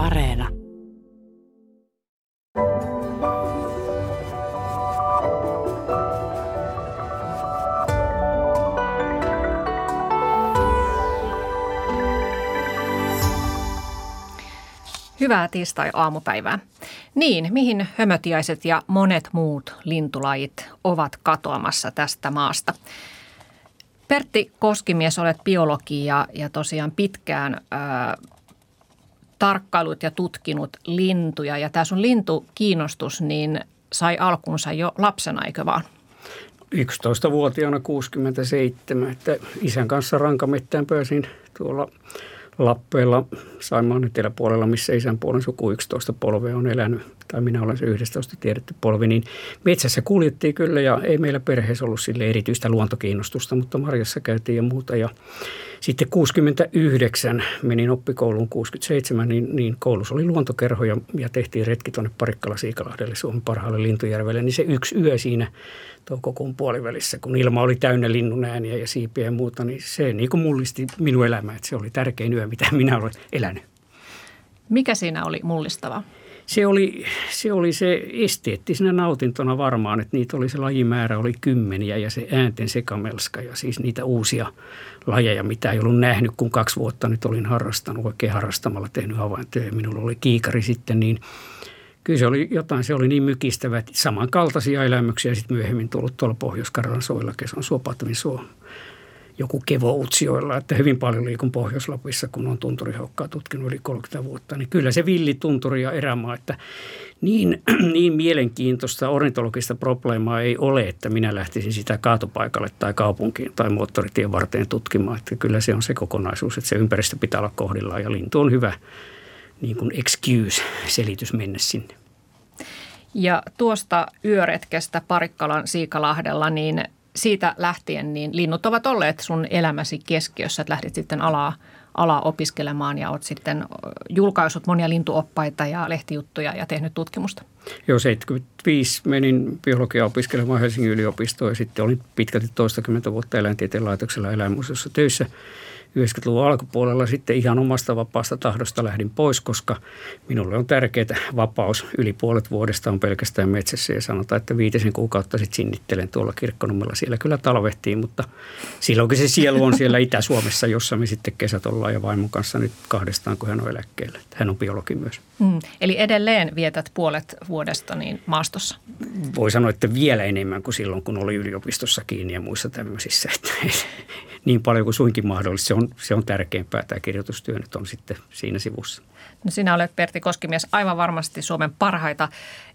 Areena. Hyvää tiistai-aamupäivää. Niin, mihin hömötiaiset ja monet muut lintulajit ovat katoamassa tästä maasta? Pertti Koskimies, olet biologi ja, ja tosiaan pitkään ää, tarkkailut ja tutkinut lintuja. Ja tämä sun lintukiinnostus niin sai alkunsa jo lapsena, eikö vaan? 11-vuotiaana 67, että isän kanssa rankamettään pääsin tuolla Lappeella Saimaan eteläpuolella, missä isän puolen suku 11 polvea on elänyt, tai minä olen se 11 tiedetty polvi, niin metsässä kuljettiin kyllä ja ei meillä perheessä ollut sille erityistä luontokiinnostusta, mutta marjassa käytiin ja muuta. Ja sitten 69 menin oppikouluun 67, niin, niin koulussa oli luontokerho ja, ja tehtiin retki tuonne Parikkala-Siikalahdelle Suomen parhaalle Lintujärvelle. Niin se yksi yö siinä toukokuun puolivälissä, kun ilma oli täynnä linnun ääniä ja siipiä ja muuta, niin se niin kuin mullisti minun elämää, että se oli tärkein yö, mitä minä olen elänyt. Mikä siinä oli mullistava? Se oli, se oli se esteettisenä nautintona varmaan, että niitä oli se lajimäärä oli kymmeniä ja se äänten sekamelska ja siis niitä uusia lajeja, mitä ei ollut nähnyt, kun kaksi vuotta nyt olin harrastanut, oikein harrastamalla tehnyt havaintoja. Minulla oli kiikari sitten, niin kyllä se oli jotain, se oli niin mykistävä, että samankaltaisia elämyksiä sitten myöhemmin tullut tuolla Pohjois-Karjalan soilla, on Suopatavin suo joku Kevo-Utsioilla, että hyvin paljon liikun Pohjois-Lapissa, kun on tunturihaukkaa tutkinut yli 30 vuotta, niin kyllä se villi tunturi ja erämaa, että niin, niin mielenkiintoista ornitologista probleemaa ei ole, että minä lähtisin sitä kaatopaikalle tai kaupunkiin tai moottoritien varteen tutkimaan. Että kyllä se on se kokonaisuus, että se ympäristö pitää olla kohdillaan ja lintu on hyvä niin kuin excuse-selitys mennä sinne. Ja tuosta yöretkestä Parikkalan Siikalahdella, niin siitä lähtien niin linnut ovat olleet sun elämäsi keskiössä, että lähdit sitten alaa, alaa opiskelemaan ja olet sitten julkaisut monia lintuoppaita ja lehtijuttuja ja tehnyt tutkimusta. Joo, 75 menin biologiaa opiskelemaan Helsingin yliopistoon ja sitten olin pitkälti toistakymmentä vuotta eläintieteen laitoksella eläinmuseossa töissä – 90-luvun alkupuolella sitten ihan omasta vapaasta tahdosta lähdin pois, koska minulle on tärkeää vapaus. Yli puolet vuodesta on pelkästään metsässä ja sanotaan, että viitisen kuukautta sitten sinnittelen tuolla kirkkonummella. Siellä kyllä talvehtii, mutta silloinkin se sielu on siellä Itä-Suomessa, jossa me sitten kesät ollaan ja vaimon kanssa nyt kahdestaan, kun hän on eläkkeellä. Hän on biologi myös. Mm, eli edelleen vietät puolet vuodesta niin maastossa? Voi sanoa, että vielä enemmän kuin silloin, kun oli yliopistossa kiinni ja muissa tämmöisissä. Että niin paljon kuin suinkin mahdollista. Se on, se on tärkeämpää. Tämä kirjoitustyö nyt on sitten siinä sivussa. No sinä olet Pertti Koskimies aivan varmasti Suomen parhaita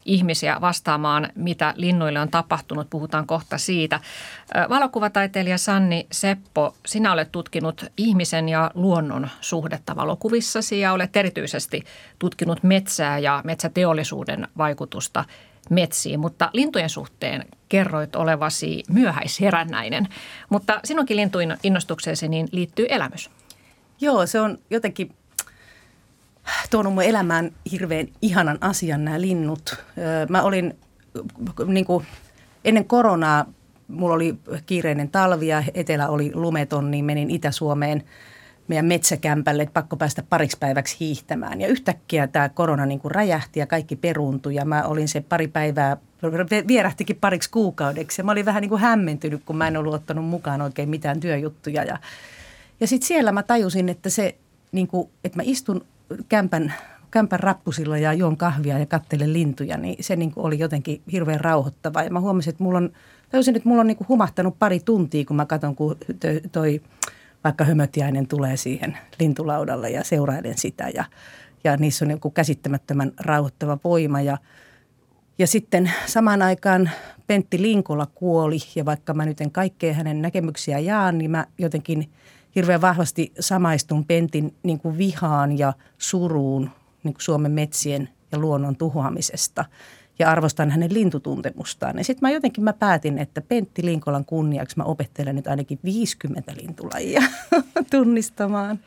ihmisiä vastaamaan, mitä linnuille on tapahtunut. Puhutaan kohta siitä. Valokuvataiteilija Sanni Seppo, sinä olet tutkinut ihmisen ja luonnon suhdetta valokuvissasi ja olet erityisesti tutkinut metsää ja metsäteollisuuden vaikutusta metsiin, mutta lintujen suhteen kerroit olevasi myöhäisherännäinen. Mutta sinunkin lintuin innostukseesi niin liittyy elämys. Joo, se on jotenkin tuonut mun elämään hirveän ihanan asian nämä linnut. Mä olin niin kuin, ennen koronaa, mulla oli kiireinen talvi ja etelä oli lumeton, niin menin Itä-Suomeen – meidän metsäkämpälle, että pakko päästä pariksi päiväksi hiihtämään. Ja yhtäkkiä tämä korona niin kuin räjähti ja kaikki peruuntui ja mä olin se pari päivää, vierähtikin pariksi kuukaudeksi. Ja mä olin vähän niin kuin hämmentynyt, kun mä en ollut ottanut mukaan oikein mitään työjuttuja. Ja, ja sitten siellä mä tajusin, että se, niin kuin, että mä istun kämpän, kämpän rappusilla ja juon kahvia ja kattelen lintuja, niin se niin kuin oli jotenkin hirveän rauhoittava. Ja mä huomasin, että mulla on, tajusin, että mulla on niin kuin humahtanut pari tuntia, kun mä katson, kun toi, vaikka hömötiainen tulee siihen lintulaudalle ja seurailen sitä ja, ja niissä on joku käsittämättömän rauhoittava voima ja ja sitten samaan aikaan Pentti Linkola kuoli ja vaikka mä nyt en kaikkea hänen näkemyksiä jaan, niin mä jotenkin hirveän vahvasti samaistun Pentin niin kuin vihaan ja suruun niin kuin Suomen metsien ja luonnon tuhoamisesta ja arvostan hänen lintutuntemustaan. Ja sitten mä jotenkin mä päätin, että Pentti Linkolan kunniaksi mä opettelen nyt ainakin 50 lintulajia tunnistamaan.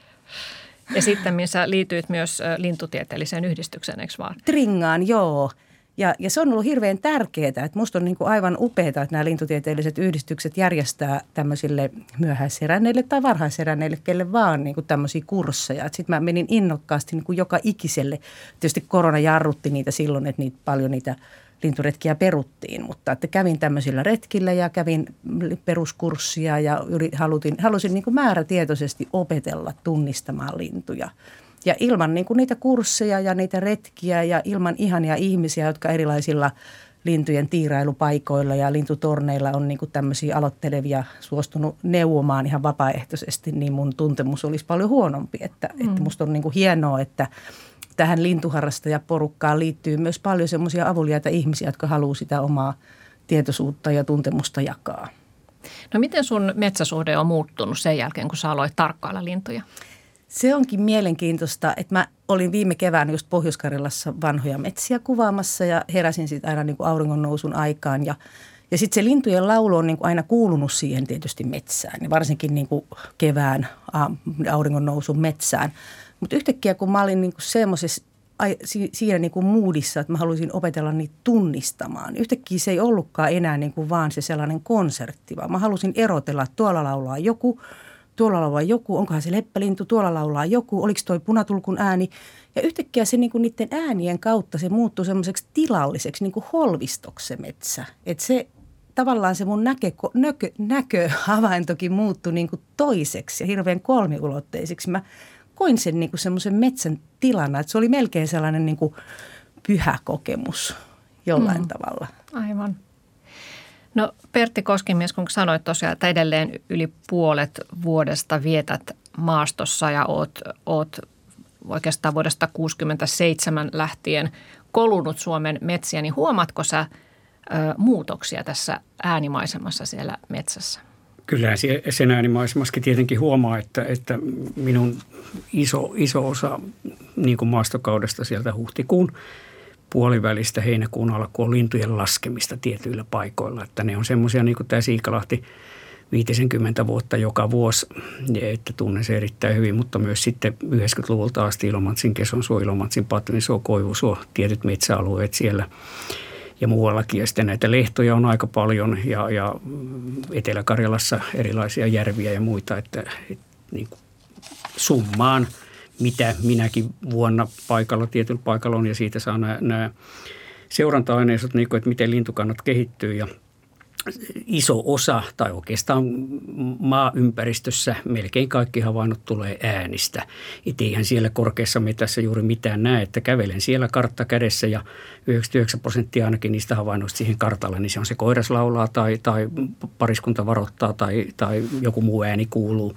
Ja sitten missä liityit myös lintutieteelliseen yhdistykseen, eikö vaan? Tringaan, joo. Ja, ja se on ollut hirveän tärkeää, että musta on niin kuin aivan upeaa, että nämä lintutieteelliset yhdistykset järjestää tämmöisille myöhäiseränneille tai varhaiseränneille, kelle vaan niin kuin tämmöisiä kursseja. Sitten mä menin innokkaasti niin kuin joka ikiselle. Tietysti korona jarrutti niitä silloin, että niitä, paljon niitä linturetkiä peruttiin, mutta että kävin tämmöisillä retkillä ja kävin peruskurssia ja halutin, halusin niin kuin määrätietoisesti opetella tunnistamaan lintuja. Ja ilman niin kuin niitä kursseja ja niitä retkiä ja ilman ihania ihmisiä, jotka erilaisilla lintujen tiirailupaikoilla ja lintutorneilla on niin kuin tämmöisiä aloittelevia suostunut neuvomaan ihan vapaaehtoisesti, niin mun tuntemus olisi paljon huonompi. Että, mm. että musta on niin kuin hienoa, että tähän lintuharrastajaporukkaan liittyy myös paljon semmoisia avuliaita ihmisiä, jotka haluaa sitä omaa tietoisuutta ja tuntemusta jakaa. No miten sun metsäsuhde on muuttunut sen jälkeen, kun sä aloit tarkkailla lintuja? Se onkin mielenkiintoista, että mä olin viime kevään just pohjois vanhoja metsiä kuvaamassa ja heräsin sitten aina niin kuin auringon nousun aikaan ja ja sitten se lintujen laulu on niin kuin aina kuulunut siihen tietysti metsään, ja varsinkin niin kuin kevään auringon nousun metsään. Mutta yhtäkkiä kun mä olin niin kuin semmoisessa siinä niin kuin moodissa, että mä haluaisin opetella niitä tunnistamaan. Yhtäkkiä se ei ollutkaan enää niin kuin vaan se sellainen konsertti, vaan mä halusin erotella, että tuolla laulaa joku, tuolla laulaa joku, onkohan se leppälintu, tuolla laulaa joku, oliko toi punatulkun ääni. Ja yhtäkkiä se niin kuin niiden äänien kautta se muuttui semmoiseksi tilalliseksi, niin kuin holvistoksi se metsä. Että se tavallaan se mun näkö, näkö, näköhavaintokin muuttui niin kuin toiseksi ja hirveän kolmiulotteiseksi. Mä koin sen niin kuin semmoisen metsän tilana, että se oli melkein sellainen niin kuin pyhä kokemus jollain mm. tavalla. Aivan. No Pertti Koskimies, kun sanoit tosiaan, että edelleen yli puolet vuodesta vietät maastossa ja oot, oot oikeastaan vuodesta 1967 lähtien kolunut Suomen metsiä, niin huomatko sä ö, muutoksia tässä äänimaisemassa siellä metsässä? Kyllä sen äänimaisemassakin tietenkin huomaa, että, että minun iso, iso osa niin kuin maastokaudesta sieltä huhtikuun puolivälistä heinäkuun alkuun on lintujen laskemista tietyillä paikoilla. Että ne on semmoisia, niin kuin tämä Siikalahti, 50 vuotta joka vuosi, että tunnen se erittäin hyvin, mutta myös sitten 90-luvulta asti Ilomantsin, Kesonsuo, Ilomantsin, Patvinsuo, Koivusuo, tietyt metsäalueet siellä – ja muuallakin. Ja sitten näitä lehtoja on aika paljon ja, ja Etelä-Karjalassa erilaisia järviä ja muita, että, että niin kuin summaan mitä minäkin vuonna paikalla, tietyllä paikalla on ja siitä saa nämä, nämä seuranta-aineistot, niin kuin, että miten lintukannat kehittyy ja – iso osa, tai oikeastaan maaympäristössä melkein kaikki havainnot tulee äänistä. Et eihän siellä korkeassa metässä juuri mitään näe, että kävelen siellä kartta kädessä ja 99 prosenttia ainakin niistä havainnoista siihen kartalle, niin se on se koiras laulaa tai, tai pariskunta varoittaa tai, tai joku muu ääni kuuluu.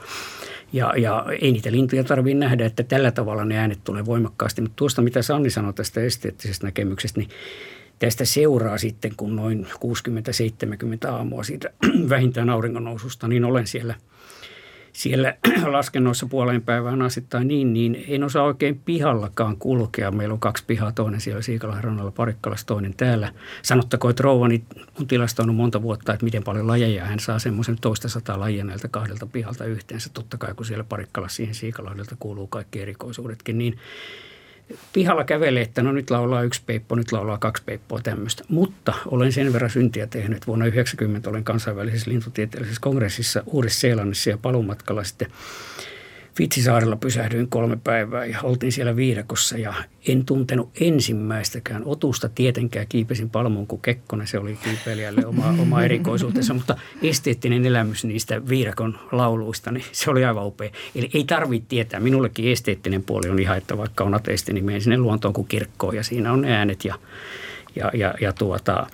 Ja, ja ei niitä lintuja tarvitse nähdä, että tällä tavalla ne äänet tulee voimakkaasti. Mutta tuosta, mitä Sanni sanoi tästä esteettisestä näkemyksestä, niin Tästä seuraa sitten, kun noin 60-70 aamua siitä vähintään auringonnoususta, niin olen siellä, siellä laskennoissa puoleen päivään asittain niin, niin en osaa oikein pihallakaan kulkea. Meillä on kaksi pihaa, toinen siellä Siikalan rannalla Parikkalassa, toinen täällä. Sanottakoon, että rouvani on tilastoinut monta vuotta, että miten paljon lajeja hän saa semmoisen toista sataa lajia näiltä kahdelta pihalta yhteensä. Totta kai, kun siellä Parikkalassa siihen Siikalahdelta kuuluu kaikki erikoisuudetkin, niin – pihalla kävelee, että no nyt laulaa yksi peippo, nyt laulaa kaksi peippoa tämmöistä. Mutta olen sen verran syntiä tehnyt. Vuonna 1990 olen kansainvälisessä lintutieteellisessä kongressissa Uudessa-Seelannissa ja palumatkalla sitten Fitsisaarella pysähdyin kolme päivää ja oltiin siellä viidakossa ja en tuntenut ensimmäistäkään otusta. Tietenkään kiipesin palmuun kuin Kekkonen, se oli kiipeilijälle oma, oma erikoisuutensa, mutta esteettinen elämys niistä viidakon lauluista, niin se oli aivan upea. Eli ei tarvitse tietää, minullekin esteettinen puoli on ihan, että vaikka on ateisti, niin menen sinne luontoon kuin kirkkoon ja siinä on äänet ja, ja, ja, ja tuota,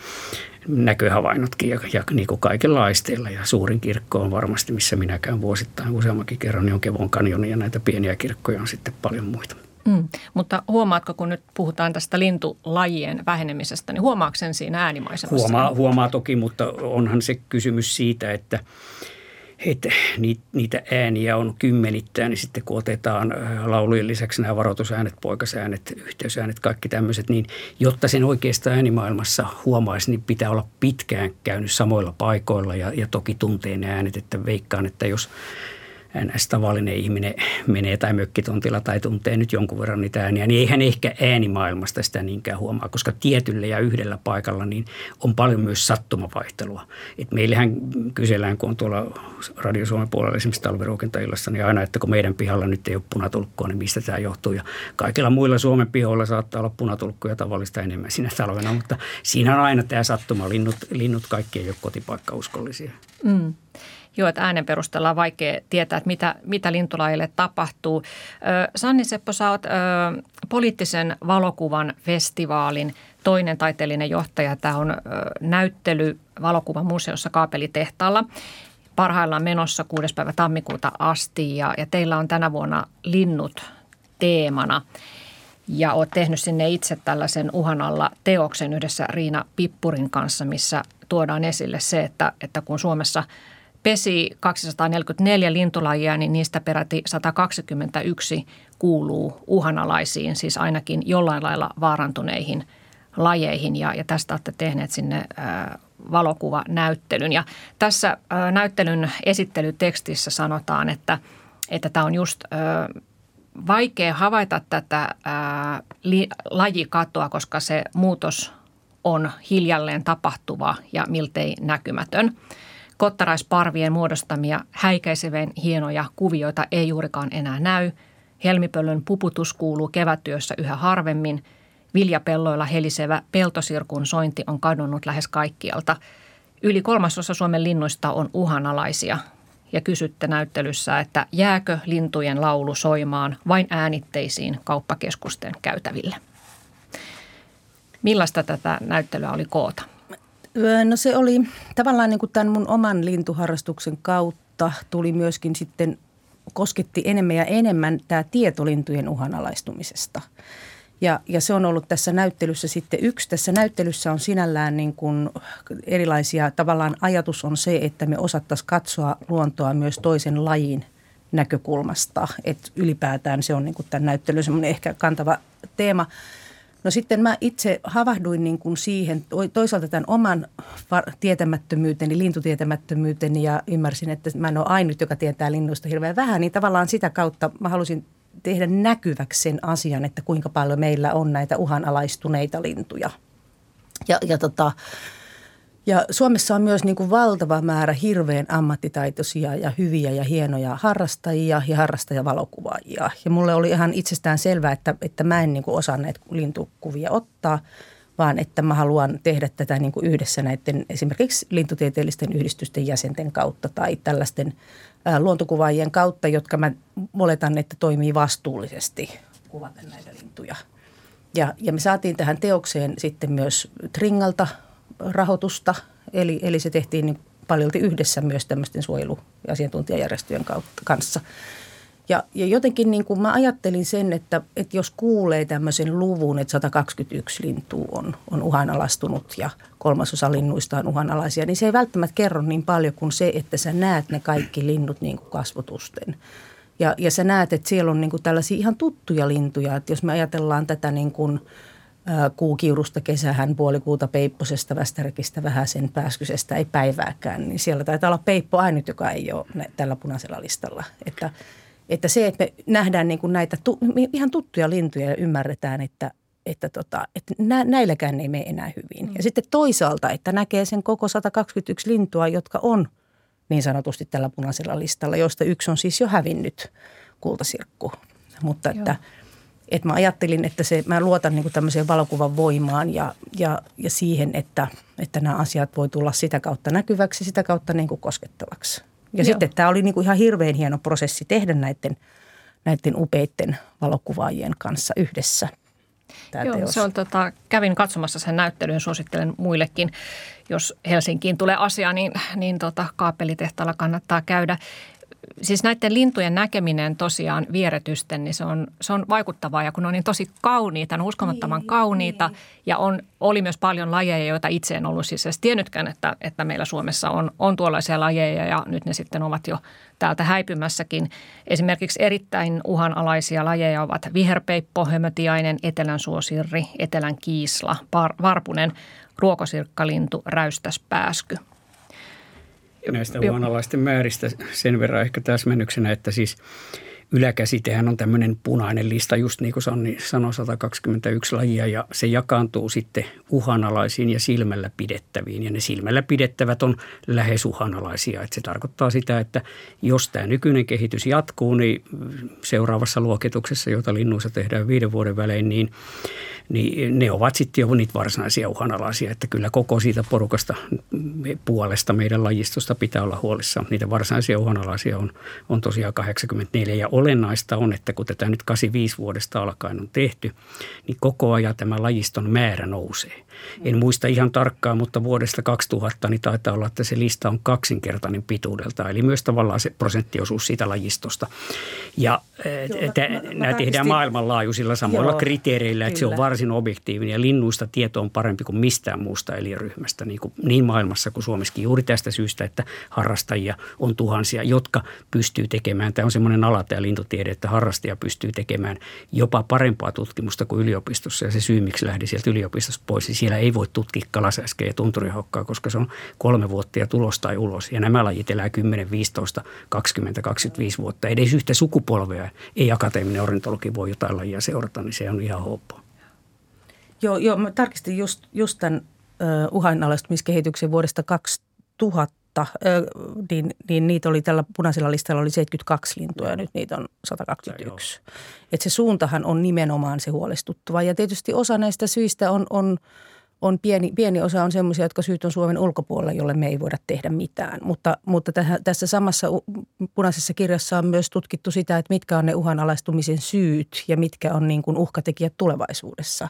näköhavainnotkin ja, ja niin kuin kaikilla aisteilla. Ja suurin kirkko on varmasti, missä minä käyn vuosittain useammankin kerran, niin on Kevon kanjoni ja näitä pieniä kirkkoja on sitten paljon muita. Mm, mutta huomaatko, kun nyt puhutaan tästä lintulajien vähenemisestä, niin huomaatko sen siinä äänimaisemassa? Huomaa, huomaa toki, mutta onhan se kysymys siitä, että – että niitä ääniä on kymmenittäin, niin sitten kun otetaan laulujen lisäksi nämä varoitusäänet, poikasäänet, yhteysäänet, kaikki tämmöiset, niin jotta sen oikeastaan äänimaailmassa huomaisi, niin pitää olla pitkään käynyt samoilla paikoilla ja, ja toki tuntee ne äänet, että veikkaan, että jos ns. tavallinen ihminen menee tai mökkitontilla tai tuntee nyt jonkun verran niitä ääniä, niin eihän ehkä äänimaailmasta sitä niinkään huomaa, koska tietyllä ja yhdellä paikalla niin on paljon myös sattumavaihtelua. Et meillähän kysellään, kun on tuolla Radio Suomen puolella esimerkiksi talviruokintaillassa, niin aina, että kun meidän pihalla nyt ei ole punatulkkoa, niin mistä tämä johtuu. Ja kaikilla muilla Suomen pihoilla saattaa olla punatulkkoja tavallista enemmän sinä talvena, mutta siinä on aina tämä sattuma. Linnut, linnut kaikki ei ole kotipaikkauskollisia. Mm. Joo, että äänen perusteella on vaikea tietää, että mitä, mitä lintulajille tapahtuu. Sanni Seppo, sä oot ö, poliittisen valokuvan festivaalin toinen taiteellinen johtaja. Tämä on ö, näyttely valokuvan museossa Kaapelitehtaalla parhaillaan menossa 6. päivä tammikuuta asti ja, ja teillä on tänä vuonna linnut teemana. Ja olet tehnyt sinne itse tällaisen uhan alla teoksen yhdessä Riina Pippurin kanssa, missä tuodaan esille se, että, että kun Suomessa – pesi 244 lintulajia, niin niistä peräti 121 kuuluu uhanalaisiin, siis ainakin jollain lailla vaarantuneihin lajeihin. Ja, ja tästä olette tehneet sinne ää, valokuvanäyttelyn. Ja tässä ää, näyttelyn esittelytekstissä sanotaan, että, että tämä on just ää, vaikea havaita tätä ää, li, lajikatoa, koska se muutos on hiljalleen tapahtuva ja miltei näkymätön – Kottaraisparvien muodostamia häikäisevän hienoja kuvioita ei juurikaan enää näy. Helmipöllön puputus kuuluu kevätyössä yhä harvemmin. Viljapelloilla helisevä peltosirkun sointi on kadonnut lähes kaikkialta. Yli kolmasosa Suomen linnuista on uhanalaisia. Ja kysytte näyttelyssä, että jääkö lintujen laulu soimaan vain äänitteisiin kauppakeskusten käytäville. Millaista tätä näyttelyä oli koota? No se oli tavallaan niin kuin tämän mun oman lintuharrastuksen kautta tuli myöskin sitten, kosketti enemmän ja enemmän tämä tietolintujen uhanalaistumisesta. Ja, ja se on ollut tässä näyttelyssä sitten yksi. Tässä näyttelyssä on sinällään niin kuin erilaisia, tavallaan ajatus on se, että me osattaisiin katsoa luontoa myös toisen lajin näkökulmasta. Että ylipäätään se on niin kuin tämän näyttelyn semmoinen ehkä kantava teema – No sitten mä itse havahduin niin kuin siihen, toisaalta tämän oman tietämättömyyteni, lintutietämättömyyteni ja ymmärsin, että mä en ole ainut, joka tietää linnuista hirveän vähän, niin tavallaan sitä kautta mä halusin tehdä näkyväksi sen asian, että kuinka paljon meillä on näitä uhanalaistuneita lintuja. Ja, ja tota, ja Suomessa on myös niin kuin valtava määrä hirveän ammattitaitoisia ja hyviä ja hienoja harrastajia ja harrastajavalokuvaajia. Ja mulle oli ihan itsestään selvää, että, että mä en niin kuin osaa näitä lintukuvia ottaa, vaan että mä haluan tehdä tätä niin kuin yhdessä näiden esimerkiksi lintutieteellisten yhdistysten jäsenten kautta tai tällaisten luontokuvaajien kautta, jotka mä oletan, että toimii vastuullisesti kuvata näitä lintuja. Ja, ja me saatiin tähän teokseen sitten myös Tringalta – rahoitusta, eli, eli se tehtiin niin paljolti yhdessä myös tämmöisten suojeluasiantuntijajärjestöjen kanssa. Ja, ja jotenkin niin kuin mä ajattelin sen, että, että jos kuulee tämmöisen luvun, että 121 lintua on, on uhanalastunut ja kolmasosa linnuista on uhanalaisia, niin se ei välttämättä kerro niin paljon kuin se, että sä näet ne kaikki linnut niin kuin kasvotusten. Ja, ja sä näet, että siellä on niin kuin tällaisia ihan tuttuja lintuja, että jos me ajatellaan tätä niin kuin – kuukiurusta kesähän, puolikuuta peipposesta, västärkistä, vähäsen pääskysestä, ei päivääkään, niin siellä taitaa olla peippo ainut, joka ei ole tällä punaisella listalla. Että, että se, että me nähdään niin kuin näitä tu, ihan tuttuja lintuja ja ymmärretään, että, että, tota, että nä, näilläkään ei mene enää hyvin. Mm. Ja sitten toisaalta, että näkee sen koko 121 lintua, jotka on niin sanotusti tällä punaisella listalla, joista yksi on siis jo hävinnyt, kultasirkku. Mutta että – et mä ajattelin, että se, mä luotan niin tämmöiseen valokuvan voimaan ja, ja, ja siihen, että, että nämä asiat voi tulla sitä kautta näkyväksi, sitä kautta niin kuin koskettavaksi. Ja Joo. sitten tämä oli niin kuin ihan hirveän hieno prosessi tehdä näiden, näiden upeiden valokuvaajien kanssa yhdessä. Joo, teos. se on tota, kävin katsomassa sen näyttelyn, suosittelen muillekin. Jos Helsinkiin tulee asia, niin, niin tota, kaapelitehtaalla kannattaa käydä siis näiden lintujen näkeminen tosiaan vieretysten, niin se on, se on vaikuttavaa ja kun ne on niin tosi kauniita, ne on uskomattoman niin, kauniita niin. ja on, oli myös paljon lajeja, joita itse en ollut siis edes tiennytkään, että, että meillä Suomessa on, on tuollaisia lajeja ja nyt ne sitten ovat jo täältä häipymässäkin. Esimerkiksi erittäin uhanalaisia lajeja ovat viherpeippo, hömötiainen, etelän suosirri, etelän kiisla, par, varpunen, ruokosirkkalintu, räystäspääsky – näistä uhanalaisten määristä sen verran ehkä täsmennyksenä, että siis yläkäsitehän on tämmöinen punainen lista, just niin kuin Sanni sanoi, 121 lajia ja se jakaantuu sitten uhanalaisiin ja silmällä pidettäviin. Ja ne silmällä pidettävät on lähes uhanalaisia. Että se tarkoittaa sitä, että jos tämä nykyinen kehitys jatkuu, niin seuraavassa luokituksessa, jota linnuissa tehdään viiden vuoden välein, niin niin ne ovat sitten jo niitä varsinaisia uhanalaisia, että kyllä koko siitä porukasta puolesta meidän lajistosta pitää olla huolissaan. Niitä varsinaisia uhanalaisia on, on tosiaan 84 ja olennaista on, että kun tätä nyt 85 vuodesta alkaen on tehty, niin koko ajan tämä lajiston määrä nousee. En muista ihan tarkkaan, mutta vuodesta 2000 niin taitaa olla, että se lista on kaksinkertainen pituudelta, eli myös tavallaan se prosenttiosuus siitä lajistosta. Ja Joo, t- nämä tehdään maailmanlaajuisilla samoilla Joo, kriteereillä, että kyllä. se on varsin objektiivinen ja linnuista tieto on parempi kuin mistään muusta eliöryhmästä, niin, kuin, niin maailmassa kuin Suomessakin juuri tästä syystä, että harrastajia on tuhansia, jotka pystyy tekemään. Tämä on semmoinen ala tämä lintutiede, että harrastaja pystyy tekemään jopa parempaa tutkimusta kuin yliopistossa ja se syy, miksi lähdi sieltä yliopistosta pois, niin siellä ei voi tutkia kalasäskeä ja tunturihokkaa, koska se on kolme vuotta ja tulos tai ulos. Ja nämä lajit elää 10, 15, 20, 25 vuotta. Edes yhtä sukupolvea ei akateeminen ornitologi voi jotain lajia seurata, niin se on ihan hoppo. Joo, joo mä tarkistin just, just tämän uh, uhanalaistumiskehityksen vuodesta 2000 niin, niin niitä oli tällä punaisella listalla oli 72 lintua ja nyt niitä on 121. Et se suuntahan on nimenomaan se huolestuttava ja tietysti osa näistä syistä on, on – on pieni, pieni osa on sellaisia, jotka syyt on Suomen ulkopuolella, jolle me ei voida tehdä mitään. Mutta, mutta täh, tässä samassa punaisessa kirjassa on myös tutkittu sitä, että mitkä on ne uhanalaistumisen syyt ja mitkä on niin kuin uhkatekijät tulevaisuudessa.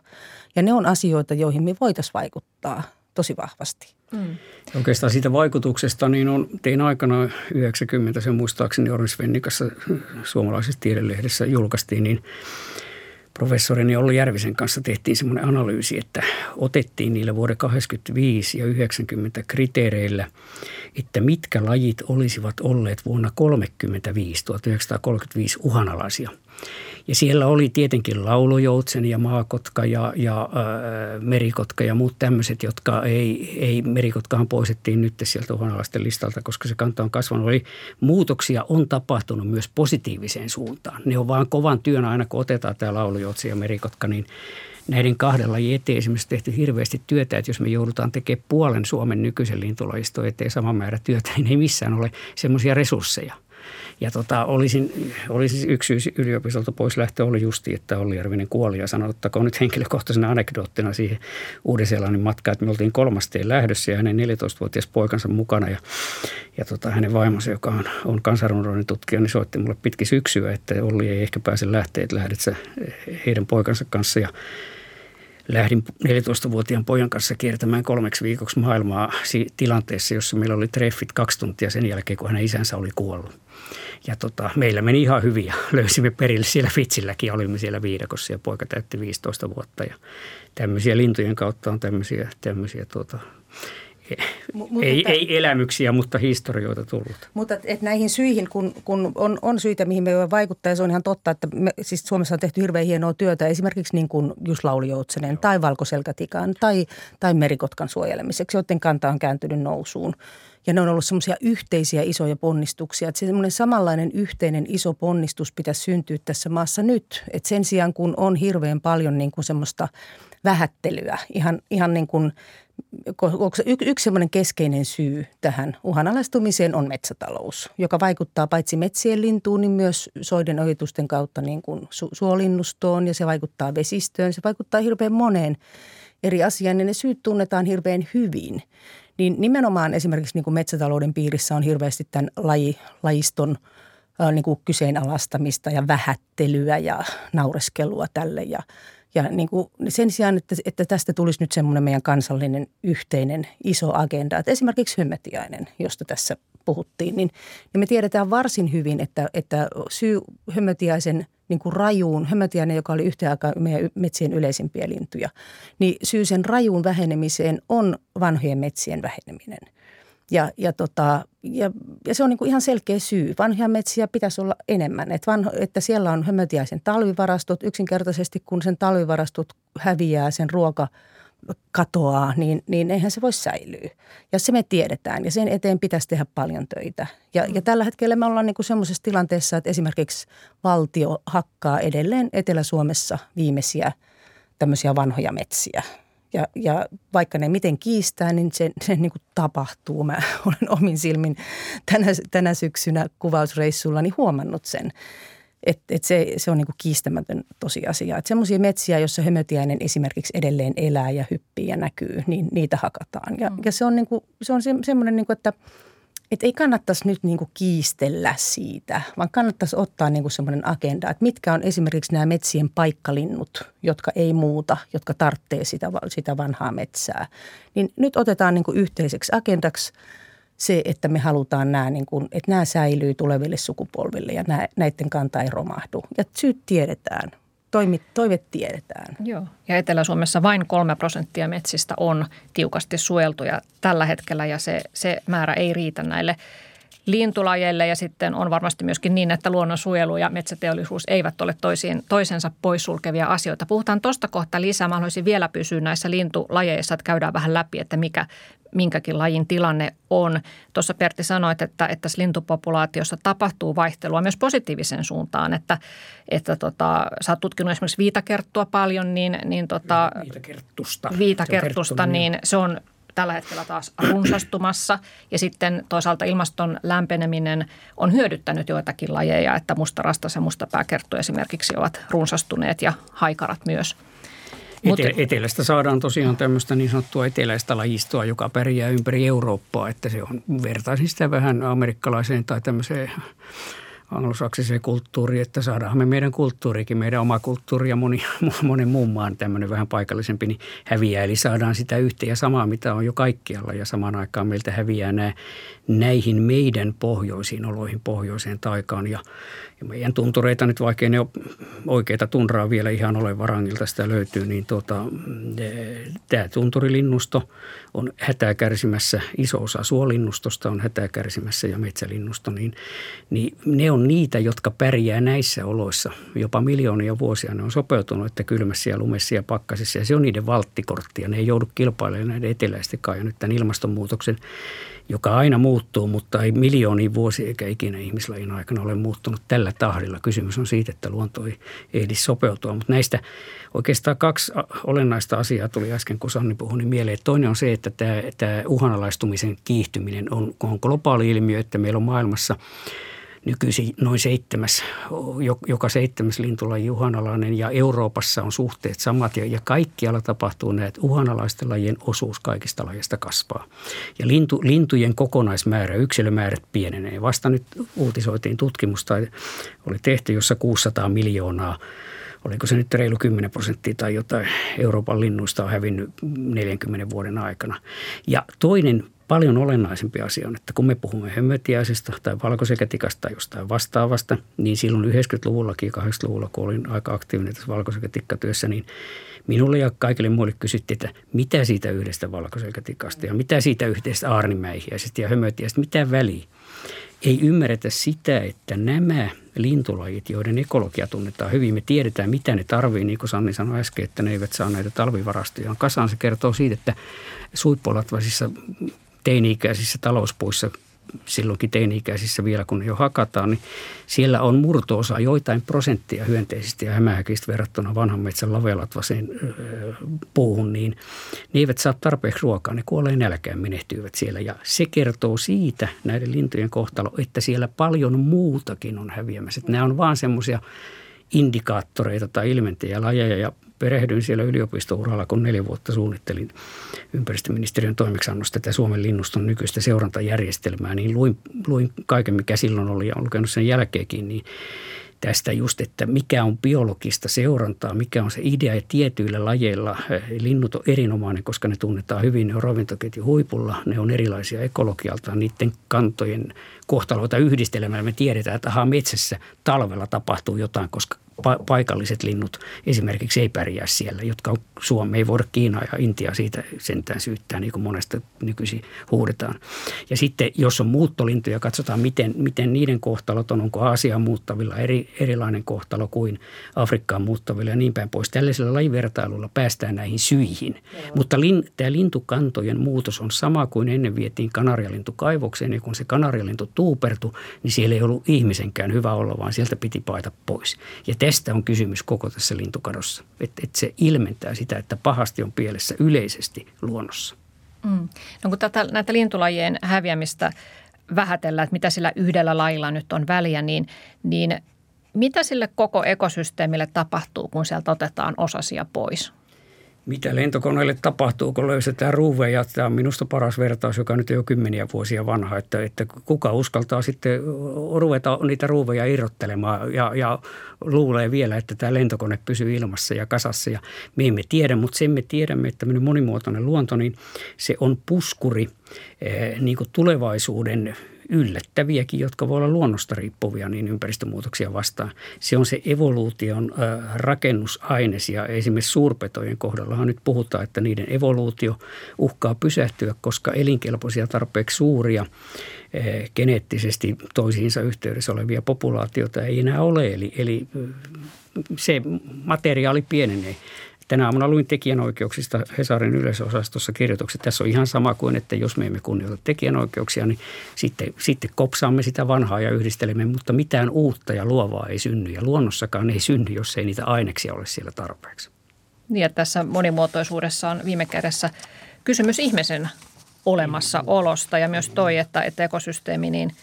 Ja ne on asioita, joihin me voitaisiin vaikuttaa tosi vahvasti. Mm. Oikeastaan siitä vaikutuksesta, niin on, tein aikana 90, sen muistaakseni Oris Vennikassa suomalaisessa tiedelehdessä julkaistiin, niin – professorini Olli Järvisen kanssa tehtiin semmoinen analyysi, että otettiin niillä vuoden 85 ja 90 kriteereillä, että mitkä lajit olisivat olleet vuonna 35, 1935 uhanalaisia – ja siellä oli tietenkin laulujoutsen ja maakotka ja, ja äh, merikotka ja muut tämmöiset, jotka ei, ei merikotkahan poistettiin nyt sieltä uhanalaisten listalta, koska se kanta on kasvanut. Eli muutoksia on tapahtunut myös positiiviseen suuntaan. Ne on vaan kovan työn aina, kun otetaan tämä laulujoutsen ja merikotka, niin näiden kahden lajin eteen esimerkiksi tehty hirveästi työtä, että jos me joudutaan tekemään puolen Suomen nykyisen lintulajiston eteen sama määrä työtä, niin ei missään ole semmoisia resursseja – ja tota, olisin, olisin yksi syy yliopistolta pois lähtö oli justi, että Olli Järvinen kuoli. Ja sanoi, ottakoon nyt henkilökohtaisena anekdoottina siihen Uuden-Seelannin matkaan, että me oltiin kolmasteen lähdössä ja hänen 14-vuotias poikansa mukana. Ja, ja tota, hänen vaimonsa, joka on, on kansanrunoinen tutkija, niin soitti mulle pitki syksyä, että Olli ei ehkä pääse lähteä, että lähdet sä heidän poikansa kanssa. Ja lähdin 14-vuotiaan pojan kanssa kiertämään kolmeksi viikoksi maailmaa tilanteessa, jossa meillä oli treffit kaksi tuntia sen jälkeen, kun hänen isänsä oli kuollut. Ja tota, meillä meni ihan hyvin ja löysimme perille siellä Fitsilläkin. Olimme siellä viidakossa ja poika täytti 15 vuotta. Ja tämmöisiä lintujen kautta on tämmöisiä, tämmöisiä tuota, M- ei, että, ei elämyksiä, mutta historioita tullut. Mutta et, et näihin syihin, kun, kun on, on syitä, mihin me voi vaikuttaa, ja se on ihan totta, että me, siis Suomessa on tehty hirveän hienoa työtä esimerkiksi niin kuin just Laulijoutsenen tai valkoselkätikan tai, tai merikotkan suojelemiseksi, joiden kanta on kääntynyt nousuun. Ja ne on ollut semmoisia yhteisiä isoja ponnistuksia. Että semmoinen samanlainen yhteinen iso ponnistus pitäisi syntyä tässä maassa nyt. Että sen sijaan kun on hirveän paljon niin kuin semmoista vähättelyä, ihan, ihan niin kuin yksi semmoinen keskeinen syy tähän uhanalaistumiseen on metsätalous, joka vaikuttaa paitsi metsien lintuun, niin myös soiden ohitusten kautta niin kuin su- suolinnustoon ja se vaikuttaa vesistöön. Se vaikuttaa hirveän moneen eri asiaan ja ne syyt tunnetaan hirveän hyvin. Niin nimenomaan esimerkiksi niin kuin metsätalouden piirissä on hirveästi tämän laji, lajiston niin kuin kyseenalaistamista ja vähättelyä ja naureskelua tälle. Ja, ja niin kuin sen sijaan, että, että tästä tulisi nyt semmoinen meidän kansallinen yhteinen iso agenda, että esimerkiksi hömmötiainen, josta tässä puhuttiin, niin, niin me tiedetään varsin hyvin, että, että syy hömmötiaisen – niin kuin rajuun, hömötiäinen, joka oli yhtä aikaa meidän metsien yleisimpiä lintuja, niin syy sen rajuun vähenemiseen on vanhojen metsien väheneminen. Ja, ja, tota, ja, ja se on niin kuin ihan selkeä syy. Vanhoja metsiä pitäisi olla enemmän. Että, vanho, että siellä on hömötiäisen talvivarastot yksinkertaisesti, kun sen talvivarastot häviää sen ruoka katoaa, niin, niin eihän se voi säilyä. Ja se me tiedetään ja sen eteen pitäisi tehdä paljon töitä. Ja, ja tällä hetkellä me ollaan niin kuin semmoisessa tilanteessa, että esimerkiksi valtio hakkaa edelleen Etelä-Suomessa viimeisiä tämmöisiä vanhoja metsiä. Ja, ja vaikka ne miten kiistää, niin se, se niin kuin tapahtuu. Mä olen omin silmin tänä, tänä syksynä kuvausreissullani huomannut sen. Et, et se, se on niin kuin kiistämätön tosiasia. Että semmoisia metsiä, joissa hömötiäinen esimerkiksi edelleen elää ja hyppii ja näkyy, niin niitä hakataan. Ja, mm. ja se on, niin kuin, se on se, semmoinen, niin kuin, että – että ei kannattaisi nyt niin kuin kiistellä siitä, vaan kannattaisi ottaa niin semmoinen agenda, että mitkä on esimerkiksi nämä metsien paikkalinnut, jotka ei muuta, jotka tarvitsee sitä, sitä vanhaa metsää. Niin nyt otetaan niin kuin yhteiseksi agendaksi se, että me halutaan nämä, niin kuin, että nämä säilyy tuleville sukupolville ja näiden kanta ei romahdu. Ja syyt tiedetään toimi, toive tiedetään. Joo. Ja Etelä-Suomessa vain kolme prosenttia metsistä on tiukasti suojeltuja tällä hetkellä ja se, se määrä ei riitä näille lintulajeille ja sitten on varmasti myöskin niin, että luonnonsuojelu ja metsäteollisuus eivät ole toisiin, toisensa poissulkevia asioita. Puhutaan tuosta kohta lisää. Mä haluaisin vielä pysyä näissä lintulajeissa, että käydään vähän läpi, että mikä, minkäkin lajin tilanne on. Tuossa Pertti sanoit, että, että tässä lintupopulaatiossa tapahtuu vaihtelua myös positiivisen suuntaan, että, että tota, sä oot tutkinut esimerkiksi viitakerttua paljon, niin, niin tota, viitakerttusta, viitakerttusta se niin se on tällä hetkellä taas runsastumassa. Ja sitten toisaalta ilmaston lämpeneminen on hyödyttänyt joitakin lajeja, että mustarastas ja mustapääkerttu esimerkiksi ovat runsastuneet ja haikarat myös. Etelä, etelästä saadaan tosiaan tämmöistä niin sanottua eteläistä lajistoa, joka pärjää ympäri Eurooppaa, että se on, vertaisin sitä vähän amerikkalaiseen tai tämmöiseen anglosaksiseen kulttuuriin, että saadaan me meidän kulttuurikin, meidän oma kulttuuri ja moni, monen muun maan tämmöinen vähän paikallisempi, niin häviää. Eli saadaan sitä yhtä ja samaa, mitä on jo kaikkialla ja samaan aikaan meiltä häviää nämä näihin meidän pohjoisiin oloihin, pohjoiseen taikaan. Ja, ja meidän tuntureita nyt, vaikka ne oikeita tunraa vielä ihan ole varangilta sitä löytyy, niin tuota, tämä tunturilinnusto on hätää kärsimässä, iso osa suolinnustosta on hätää kärsimässä ja metsälinnusto, niin, niin ne on niitä, jotka pärjää näissä oloissa. Jopa miljoonia vuosia ne on sopeutunut, että kylmässä ja lumessa ja pakkasissa ja se on niiden valttikorttia. Ne ei joudu kilpailemaan näiden eteläisten kanssa ja nyt tämän ilmastonmuutoksen joka aina muuttuu, mutta ei miljoonia vuosia eikä ikinä ihmislajin aikana ole muuttunut tällä tahdilla. Kysymys on siitä, että luonto ei ehdi sopeutua, mutta näistä oikeastaan kaksi olennaista asiaa tuli äsken, kun Sanni puhui niin mieleen. Toinen on se, että tämä, tämä uhanalaistumisen kiihtyminen on, on globaali ilmiö, että meillä on maailmassa – nykyisin noin seitsemäs, joka seitsemäs lintulaji uhanalainen ja Euroopassa on suhteet samat ja, ja kaikkialla tapahtuu näitä uhanalaisten lajien osuus kaikista lajeista kasvaa. Ja lintu, lintujen kokonaismäärä, yksilömäärät pienenee. Vasta nyt uutisoitiin tutkimusta, oli tehty, jossa 600 miljoonaa oliko se nyt reilu 10 prosenttia tai jotain Euroopan linnuista on hävinnyt 40 vuoden aikana. Ja toinen paljon olennaisempi asia on, että kun me puhumme hömötiäisestä tai valkosekätikasta tai jostain vastaavasta, niin silloin 90-luvullakin, 80-luvulla, kun olin aika aktiivinen tässä valkosekätikkatyössä, niin minulle ja kaikille muille kysyttiin, että mitä siitä yhdestä valkoselkätikasta ja mitä siitä yhdestä aarnimäihiäisestä ja hömötiäisestä, mitä väliä. Ei ymmärretä sitä, että nämä lintulajit, joiden ekologia tunnetaan hyvin, me tiedetään, mitä ne tarvii, niin kuin Sanni sanoi äsken, että ne eivät saa näitä talvivarastoja kasaan. Se kertoo siitä, että suippolatvaisissa teini-ikäisissä talouspuissa silloinkin teini-ikäisissä vielä, kun ne jo hakataan, niin siellä on murtoosa joitain prosenttia hyönteisistä ja hämähäkistä verrattuna vanhan metsän lavelatvasen puuhun, niin ne eivät saa tarpeeksi ruokaa, ne kuolee nälkään, menehtyivät siellä. Ja se kertoo siitä näiden lintujen kohtalo, että siellä paljon muutakin on häviämässä. Että nämä on vaan semmoisia indikaattoreita tai ilmenttejä, lajeja ja perehdyin siellä yliopistouralla, kun neljä vuotta suunnittelin ympäristöministeriön toimeksiannosta tätä Suomen linnuston nykyistä seurantajärjestelmää, niin luin, luin kaiken, mikä silloin oli ja olen lukenut sen jälkeenkin, niin tästä just, että mikä on biologista seurantaa, mikä on se idea ja tietyillä lajeilla. Linnut on erinomainen, koska ne tunnetaan hyvin, ne on ravintoketju huipulla, ne on erilaisia ekologialta, niiden kantojen kohtaloita yhdistelemällä me tiedetään, että aha, metsässä talvella tapahtuu jotain, koska pa- paikalliset linnut esimerkiksi ei pärjää siellä, jotka on Suomi, ei voida Kiinaa ja Intia siitä sentään syyttää, niin kuin monesta nykyisin huudetaan. Ja sitten jos on muuttolintuja, katsotaan miten, miten niiden kohtalot on, onko Aasiaan muuttavilla eri, erilainen kohtalo kuin Afrikkaan muuttavilla ja niin päin pois. Tällaisella lajivertailulla päästään näihin syihin. Joo. Mutta lin, tämä lintukantojen muutos on sama kuin ennen vietiin kanarialintu kaivokseen ja kun se kanarialintu tuupertu, niin siellä ei ollut ihmisenkään hyvä olla, vaan sieltä piti paita pois. Ja tästä on kysymys koko tässä lintukadossa, että, että se ilmentää sitä, että pahasti on pielessä yleisesti luonnossa. Mm. No kun tätä, näitä lintulajien häviämistä vähätellään, että mitä sillä yhdellä lailla nyt on väliä, niin, niin mitä sille koko ekosysteemille tapahtuu, kun sieltä otetaan osasia pois? Mitä lentokoneelle tapahtuu, kun löysetään ruuveja. Tämä on minusta paras vertaus, joka nyt on jo kymmeniä vuosia vanha, että, että kuka uskaltaa sitten ruveta niitä ruuveja irrottelemaan ja, ja luulee vielä, että tämä lentokone pysyy ilmassa ja kasassa. Ja me emme tiedä, mutta sen me tiedämme, että tämmöinen monimuotoinen luonto, niin se on puskuri eh, niin kuin tulevaisuuden yllättäviäkin, jotka voi olla luonnosta riippuvia niin ympäristömuutoksia vastaan. Se on se evoluution rakennusaines ja esimerkiksi suurpetojen kohdallahan nyt puhutaan, että niiden evoluutio uhkaa pysähtyä, koska elinkelpoisia tarpeeksi suuria geneettisesti toisiinsa yhteydessä olevia populaatioita ei enää ole. Eli, eli se materiaali pienenee. Tänä aamuna luin tekijänoikeuksista Hesarin yleisosastossa kirjoitukset. Tässä on ihan sama kuin, että jos me emme kunnioita tekijänoikeuksia, niin sitten, sitten kopsaamme sitä vanhaa ja yhdistelemme, mutta mitään uutta ja luovaa ei synny. Ja luonnossakaan ei synny, jos ei niitä aineksia ole siellä tarpeeksi. Niin, että tässä monimuotoisuudessa on viime kädessä kysymys ihmisen olemassaolosta ja myös toi, että, että ekosysteemi niin –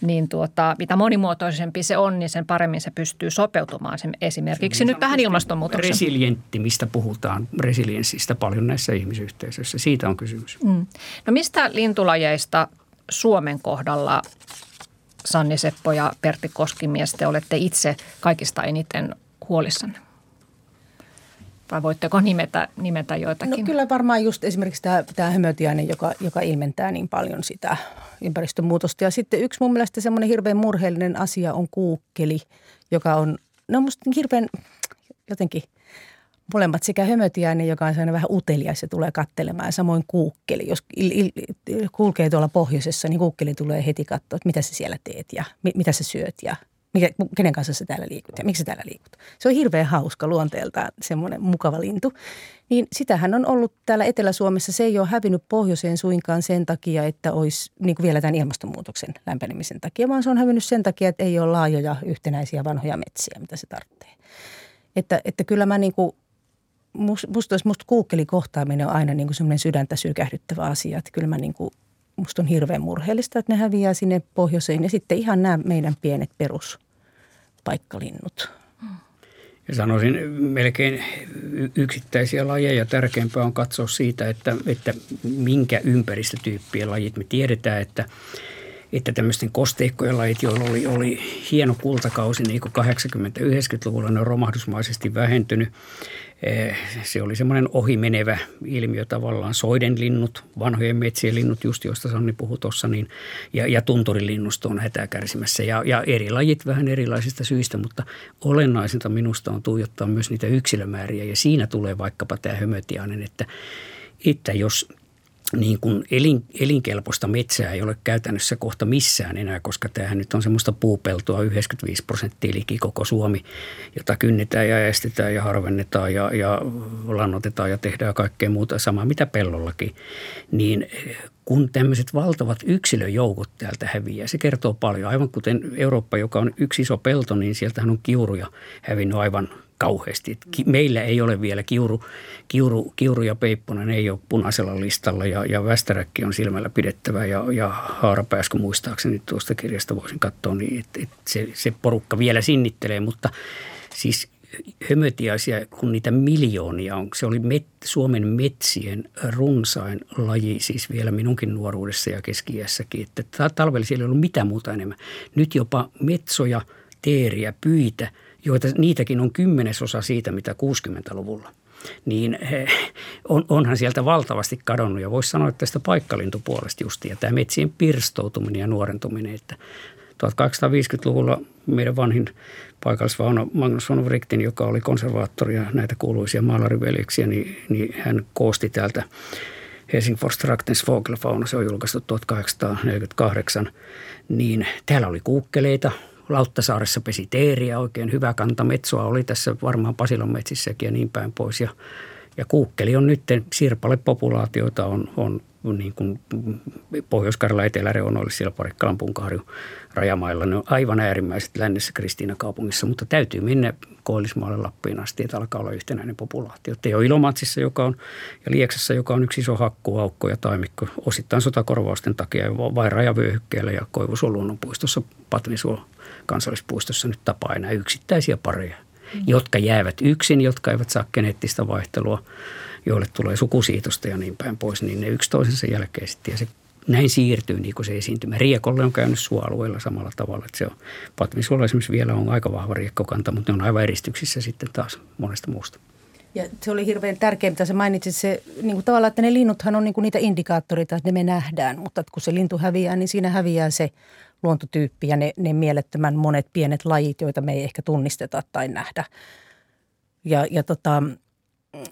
niin tuota, mitä monimuotoisempi se on, niin sen paremmin se pystyy sopeutumaan sen esimerkiksi nyt tähän ilmastonmuutokseen. Resilientti, mistä puhutaan, resilienssistä paljon näissä ihmisyhteisöissä. Siitä on kysymys. Mm. No mistä lintulajeista Suomen kohdalla Sanni Seppo ja Pertti Koskimies te olette itse kaikista eniten huolissanne? Vai voitteko nimetä, nimetä joitakin? No kyllä varmaan just esimerkiksi tämä, tämä hömötiainen, joka, joka ilmentää niin paljon sitä ympäristönmuutosta. Ja sitten yksi mun mielestä semmoinen hirveän murheellinen asia on kuukkeli, joka on, no musta niin hirveän jotenkin molemmat sekä hömötiainen, joka on sellainen vähän utelias ja tulee kattelemaan, samoin kuukkeli. Jos il, il, kulkee tuolla pohjoisessa, niin kuukkeli tulee heti katsoa, että mitä sä siellä teet ja mi, mitä sä syöt ja mikä, kenen kanssa sä täällä liikut ja miksi sä täällä liikut. Se on hirveän hauska luonteeltaan semmoinen mukava lintu. Niin sitähän on ollut täällä Etelä-Suomessa. Se ei ole hävinnyt pohjoiseen suinkaan sen takia, että olisi niin kuin vielä tämän ilmastonmuutoksen lämpenemisen takia, vaan se on hävinnyt sen takia, että ei ole laajoja yhtenäisiä vanhoja metsiä, mitä se tarvitsee. Että, että kyllä mä niin kuin, musta, musta kuukkelikohtaaminen on aina niin semmoinen sydäntä sykähdyttävä asia. Että kyllä mä niin kuin musta on hirveän murheellista, että ne häviää sinne pohjoiseen ja sitten ihan nämä meidän pienet peruspaikkalinnut. Ja sanoisin melkein yksittäisiä lajeja. Tärkeämpää on katsoa siitä, että, että minkä ympäristötyyppien lajit. Me tiedetään, että että tämmöisten kosteikkojen lajit, joilla oli, oli hieno kultakausi niin kuin 80-90-luvulla, ne on romahdusmaisesti vähentynyt. Eh, se oli semmoinen ohimenevä ilmiö tavallaan. Soiden linnut, vanhojen metsien linnut, just joista Sanni puhui tuossa, niin, ja, ja tunturilinnusto on hätää kärsimässä. Ja, ja eri lajit vähän erilaisista syistä, mutta olennaisinta minusta on tuijottaa myös niitä yksilömääriä. Ja siinä tulee vaikkapa tämä hömötiainen, että, että jos niin kuin elin, elinkelpoista metsää ei ole käytännössä kohta missään enää, koska tämähän nyt on semmoista puupeltoa 95 prosenttia liki koko Suomi, jota kynnetään ja estetään ja harvennetaan ja, ja lannotetaan ja tehdään kaikkea muuta samaa mitä pellollakin. Niin kun tämmöiset valtavat yksilöjoukot täältä häviää, se kertoo paljon. Aivan kuten Eurooppa, joka on yksi iso pelto, niin sieltähän on kiuruja hävinnyt aivan kauheasti. Meillä ei ole vielä kiuru, kiuru, kiuru ja peipponen ei ole punaisella listalla ja, ja västäräkki on silmällä pidettävä ja, ja haarapääskö muistaakseni tuosta kirjasta voisin katsoa, niin että et se, se porukka vielä sinnittelee, mutta siis hömötiaisia, kun niitä miljoonia on. Se oli met, Suomen metsien runsain laji, siis vielä minunkin nuoruudessa ja keski Että talvella siellä ei ollut mitään muuta enemmän. Nyt jopa metsoja, teeriä, pyitä – joita niitäkin on kymmenesosa siitä, mitä 60-luvulla niin eh, on, onhan sieltä valtavasti kadonnut. Ja voisi sanoa että tästä paikkalintupuolesta justiin. Ja tämä metsien pirstoutuminen ja nuorentuminen, että 1850-luvulla meidän vanhin paikallisvauno Magnus von Wrightin, joka oli konservaattori ja näitä kuuluisia maalariveljeksiä, niin, niin hän koosti täältä Helsingfors Traktens Vogelfauna, se on julkaistu 1848, niin täällä oli kuukkeleita, Lauttasaaressa pesi teeriä, oikein hyvä kanta. Metsoa oli tässä varmaan Pasilon metsissäkin ja niin päin pois. Ja, ja kuukkeli on nyt, sirpale populaatioita on, on niin kuin Pohjois-Karjalan eteläreunoilla siellä Parikkalan punkaharju rajamailla. Ne on aivan äärimmäiset lännessä Kristiina-kaupungissa, mutta täytyy mennä Koillismaalle Lappiin asti, että alkaa olla yhtenäinen populaatio. Teo Ilomatsissa joka on, ja Lieksassa, joka on yksi iso hakkuaukko ja taimikko, osittain sotakorvausten takia vain rajavyöhykkeellä ja Koivusuon luonnonpuistossa, Patnisuo kansallispuistossa nyt tapaa enää yksittäisiä pareja, mm. jotka jäävät yksin, jotka eivät saa geneettistä vaihtelua, joille tulee sukusiitosta ja niin päin pois, niin ne yksi toisensa jälkeen sitten. Ja se näin siirtyy niin kuin se esiintymä. Riekolle on käynyt suoalueella samalla tavalla. Että se on, Patvinsuolla esimerkiksi vielä on aika vahva riekkokanta, mutta ne on aivan eristyksissä sitten taas monesta muusta. Ja se oli hirveän tärkeää, mitä sä mainitsit, se niin kuin tavallaan, että ne linnuthan on niin kuin niitä indikaattoreita, että ne me nähdään, mutta kun se lintu häviää, niin siinä häviää se luontotyyppi ja ne, ne mielettömän monet pienet lajit, joita me ei ehkä tunnisteta tai nähdä. Ja, ja, tota,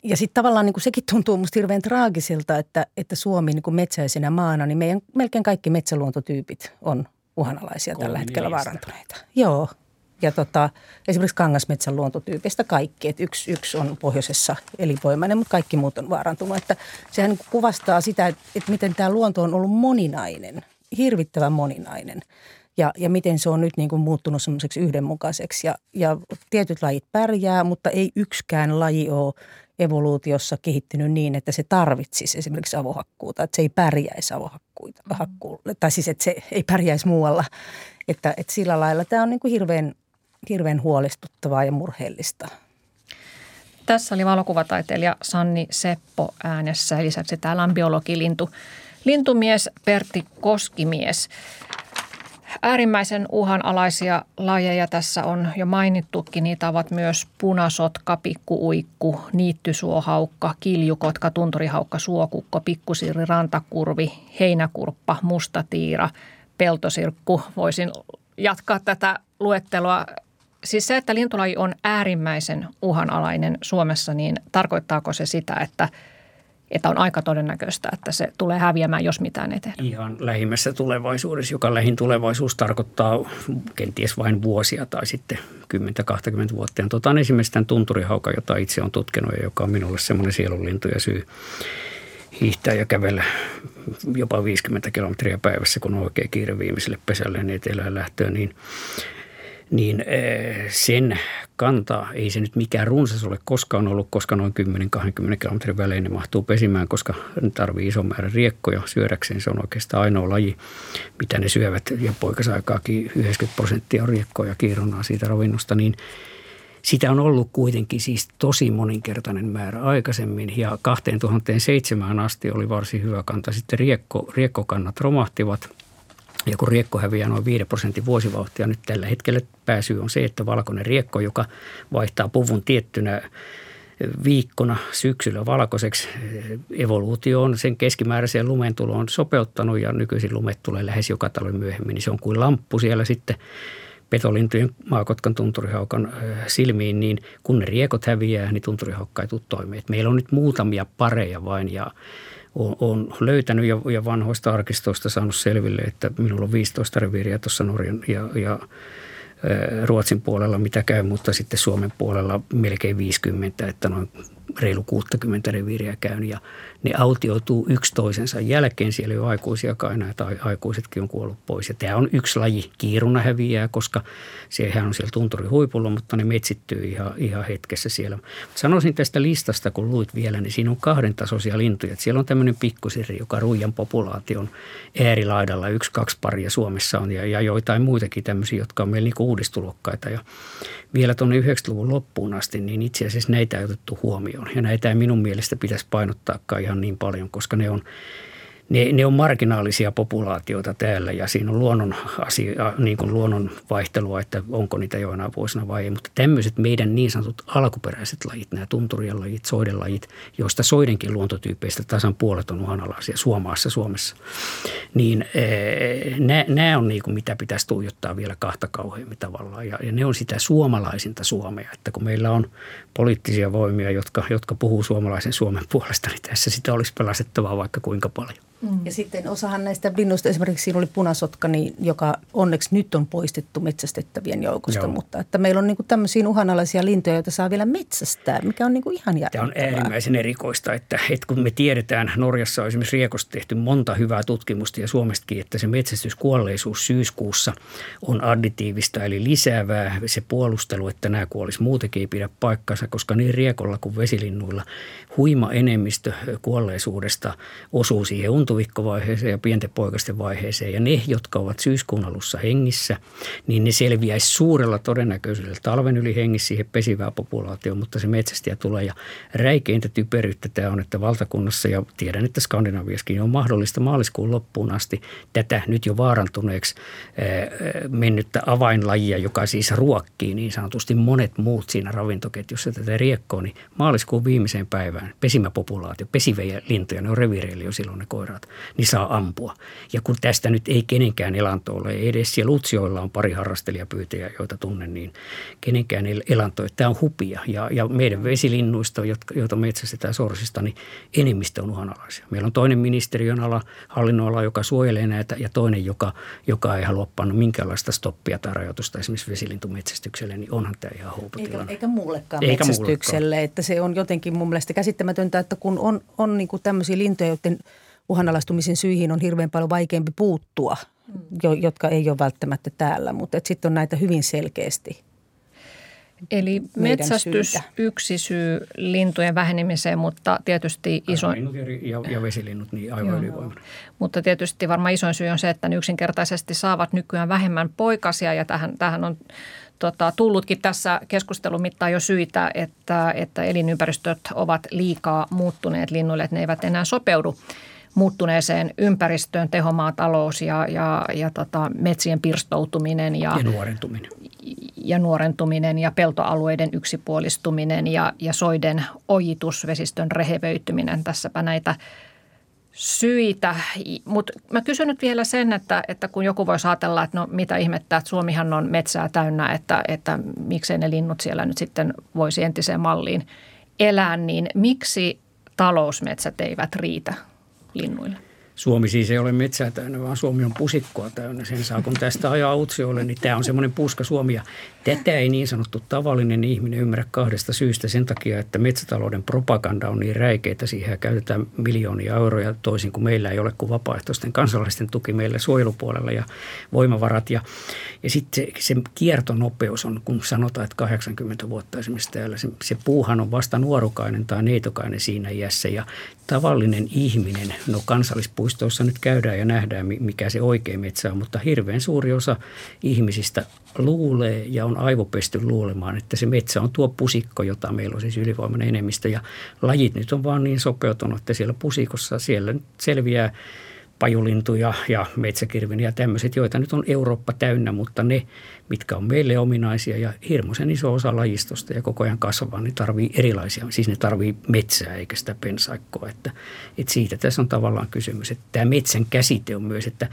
ja sitten tavallaan niin kuin sekin tuntuu musta hirveän traagiselta, että, että Suomi niin kuin metsäisenä maana, niin meidän melkein kaikki metsäluontotyypit on uhanalaisia Kolmi tällä hetkellä vaarantuneita. Joo, ja tota, esimerkiksi kangasmetsän luontotyypistä kaikki. Et yksi, yksi on pohjoisessa elinvoimainen, mutta kaikki muut on vaarantunut. Että sehän niin kuvastaa sitä, että, että miten tämä luonto on ollut moninainen, hirvittävän moninainen. Ja, ja miten se on nyt niin kuin muuttunut semmoiseksi yhdenmukaiseksi. Ja, ja tietyt lajit pärjää, mutta ei yksikään laji ole evoluutiossa kehittynyt niin, että se tarvitsisi esimerkiksi avohakkuuta, että se ei pärjäisi avohakkuuta, tai siis että se ei pärjäisi muualla. Että, että sillä lailla tämä on niin kuin hirveän hirveän huolestuttavaa ja murheellista. Tässä oli valokuvataiteilija Sanni Seppo äänessä. Lisäksi täällä on biologi lintu, lintumies Pertti Koskimies. Äärimmäisen uhanalaisia lajeja tässä on jo mainittukin. Niitä ovat myös punasotka, pikkuuikku, niittysuohaukka, kiljukotka, tunturihaukka, suokukko, pikkusiiri, rantakurvi, heinäkurppa, mustatiira, peltosirkku. Voisin jatkaa tätä luettelua Siis se, että lintulaji on äärimmäisen uhanalainen Suomessa, niin tarkoittaako se sitä, että että on aika todennäköistä, että se tulee häviämään, jos mitään ei tehdä. Ihan lähimmässä tulevaisuudessa, joka lähin tulevaisuus tarkoittaa kenties vain vuosia tai sitten 10-20 vuotta. Ja tota esimerkiksi tämän tunturihaukan, jota itse on tutkinut ja joka on minulle semmoinen sielunlintu ja syy hiihtää ja kävellä jopa 50 kilometriä päivässä, kun on oikein kiire viimeiselle pesälle niin etelään lähtöön, niin niin eh, sen kanta, ei se nyt mikään runsas ole koskaan ollut, koska noin 10-20 kilometrin välein ne mahtuu pesimään, koska ne tarvii ison määrän riekkoja syödäkseen. Se on oikeastaan ainoa laji, mitä ne syövät ja poikasaikaakin 90 prosenttia on riekkoja kiirunaa siitä ravinnosta, niin sitä on ollut kuitenkin siis tosi moninkertainen määrä aikaisemmin ja 2007 asti oli varsin hyvä kanta. Sitten riekko, riekkokannat romahtivat – ja kun riekko häviää noin 5 prosentin vuosivauhtia, nyt tällä hetkellä pääsy on se, että valkoinen riekko, joka vaihtaa puvun tiettynä viikkona syksyllä valkoiseksi. Evoluutio on sen keskimääräiseen lumentuloon sopeuttanut ja nykyisin lumet tulee lähes joka talven myöhemmin. Niin se on kuin lamppu siellä sitten petolintujen, maakotkan, tunturihaukan silmiin, niin kun ne riekot häviää, niin tunturihaukka ei tule toimeen. Meillä on nyt muutamia pareja vain ja olen löytänyt ja, ja vanhoista arkistoista saanut selville, että minulla on 15 reviiriä tuossa Norjan ja, ja Ruotsin puolella, mitä käy, mutta sitten Suomen puolella melkein 50, että noin reilu 60 reviiriä käyn ja ne autioituu yksi toisensa jälkeen. Siellä ei ole aikuisiakaan enää tai aikuisetkin on kuollut pois. Ja tämä on yksi laji. Kiiruna häviää, koska sehän on siellä tunturin huipulla, mutta ne metsittyy ihan, ihan hetkessä siellä. Sanoisin tästä listasta, kun luit vielä, niin siinä on kahden tasoisia lintuja. Siellä on tämmöinen pikkusirri, joka ruijan populaation äärilaidalla. Yksi, kaksi paria Suomessa on ja, ja joitain muitakin tämmöisiä, jotka on meillä niin uudistulokkaita. Ja vielä tuonne 90-luvun loppuun asti, niin itse asiassa näitä ei otettu huomioon. Ja näitä ei minun mielestä pitäisi painottaakaan ihan niin paljon, koska ne on, ne, ne on marginaalisia populaatioita täällä ja siinä on luonnon, asia, niin kuin luonnon vaihtelua, että onko niitä joina vuosina vai ei. Mutta tämmöiset meidän niin sanotut alkuperäiset lajit, nämä tunturien lajit, soiden lajit, joista soidenkin luontotyypeistä tasan puolet on uhanalaisia Suomaassa, Suomessa, niin eh, nämä on niin kuin mitä pitäisi tuijottaa vielä kahta kauheammin tavallaan. Ja, ja ne on sitä suomalaisinta Suomea, että kun meillä on poliittisia voimia, jotka, jotka puhuu suomalaisen Suomen puolesta, niin tässä sitä olisi pelastettavaa vaikka kuinka paljon. Mm. Ja sitten osahan näistä linnuista, esimerkiksi siinä oli punasotka, niin, joka onneksi nyt on poistettu metsästettävien joukosta, Joo. mutta että meillä on niin kuin tämmöisiä uhanalaisia lintuja, joita saa vielä metsästää, mikä on niin kuin ihan järkeväää. Tämä on äärimmäisen erikoista, että, että kun me tiedetään, Norjassa on esimerkiksi Riekosta tehty monta hyvää tutkimusta ja Suomestakin, että se metsästyskuolleisuus syyskuussa on additiivista eli lisäävää. Se puolustelu, että nämä kuolisi muutenkin ei pidä paikkansa, koska niin Riekolla kuin vesilinnuilla huima enemmistö kuolleisuudesta osuu siihen untuvikkovaiheeseen ja pienten poikasten vaiheeseen. Ja ne, jotka ovat syyskuun alussa hengissä, niin ne selviäisi suurella todennäköisyydellä talven yli hengissä siihen pesivää populaatioon, mutta se metsästäjä tulee. Ja räikeintä typeryyttä tämä on, että valtakunnassa ja tiedän, että Skandinaviaskin on mahdollista maaliskuun loppuun asti tätä nyt jo vaarantuneeksi mennyttä avainlajia, joka siis ruokkii niin sanotusti monet muut siinä ravintoketjussa tätä riekkoa, niin maaliskuun viimeiseen päivään pesimäpopulaatio, pesiviä lintuja, ne on revireillä jo silloin ne koiraat, niin saa ampua. Ja kun tästä nyt ei kenenkään elanto ole, edes siellä Utsioilla on pari harrastelijapyytäjää, joita tunnen, niin kenenkään elanto, tämä on hupia. Ja, ja meidän vesilinnuista, jotka, joita metsästetään sorsista, niin enemmistö on uhanalaisia. Meillä on toinen ministeriön ala, hallinnoala, joka suojelee näitä, ja toinen, joka, joka ei halua panna minkäänlaista stoppia tai rajoitusta esimerkiksi vesilintumetsästykselle, niin onhan tämä ihan eikä, eikä muullekaan eikä metsästykselle. Että se on jotenkin mun mielestä käsittämätöntä, että kun on, on niin kuin tämmöisiä lintuja, joiden – uhanalaistumisen syihin on hirveän paljon vaikeampi puuttua, mm. jo, jotka ei ole välttämättä täällä, mutta sitten on näitä hyvin selkeästi. Eli metsästys syitä. yksi syy lintujen vähenemiseen, mutta tietysti iso... Ja, ja vesilinnut, niin aivan ylivoimainen. Mutta tietysti varmaan isoin syy on se, että ne yksinkertaisesti saavat nykyään vähemmän poikasia ja tähän, tähän on tota, tullutkin tässä keskustelun mittaan jo syitä, että, että elinympäristöt ovat liikaa muuttuneet linnuille, että ne eivät enää sopeudu muuttuneeseen ympäristöön, tehomaatalous ja, ja, ja tota, metsien pirstoutuminen. Ja, ja nuorentuminen. Ja nuorentuminen ja peltoalueiden yksipuolistuminen ja, ja soiden ojitus, vesistön rehevöityminen. Tässäpä näitä syitä. Mutta mä kysyn nyt vielä sen, että, että kun joku voisi ajatella, että no mitä ihmettä, että Suomihan on metsää täynnä, että, että miksei ne linnut siellä nyt sitten voisi entiseen malliin elää, niin miksi talousmetsät eivät riitä linnuille? Suomi siis ei ole metsää täynnä, vaan Suomi on pusikkoa täynnä. Sen saa, kun tästä ajaa Utsiolle, niin tämä on semmoinen puska Suomi. Ja tätä ei niin sanottu tavallinen ihminen ymmärrä kahdesta syystä. Sen takia, että metsätalouden propaganda on niin räikeitä. Siihen käytetään miljoonia euroja toisin kuin meillä ei ole kuin vapaaehtoisten kansalaisten tuki meillä suojelupuolella ja voimavarat. Ja, ja sitten se, se kiertonopeus on, kun sanotaan, että 80 vuotta esimerkiksi täällä. Se, se puuhan on vasta nuorukainen tai neitokainen siinä iässä ja tavallinen ihminen, no kansallispuistoissa nyt käydään ja nähdään, mikä se oikein metsä on, mutta hirveän suuri osa ihmisistä luulee ja on aivopesty luulemaan, että se metsä on tuo pusikko, jota meillä on siis ylivoimainen enemmistö. Ja lajit nyt on vaan niin sopeutunut, että siellä pusikossa siellä selviää pajulintuja ja metsäkirvin ja tämmöiset, joita nyt on Eurooppa täynnä, mutta ne, mitkä on meille ominaisia ja hirmuisen iso osa lajistosta ja koko ajan kasvaa, niin tarvii erilaisia, siis ne tarvii metsää eikä sitä pensaikkoa, että, että siitä tässä on tavallaan kysymys. Että tämä metsän käsite on myös, että,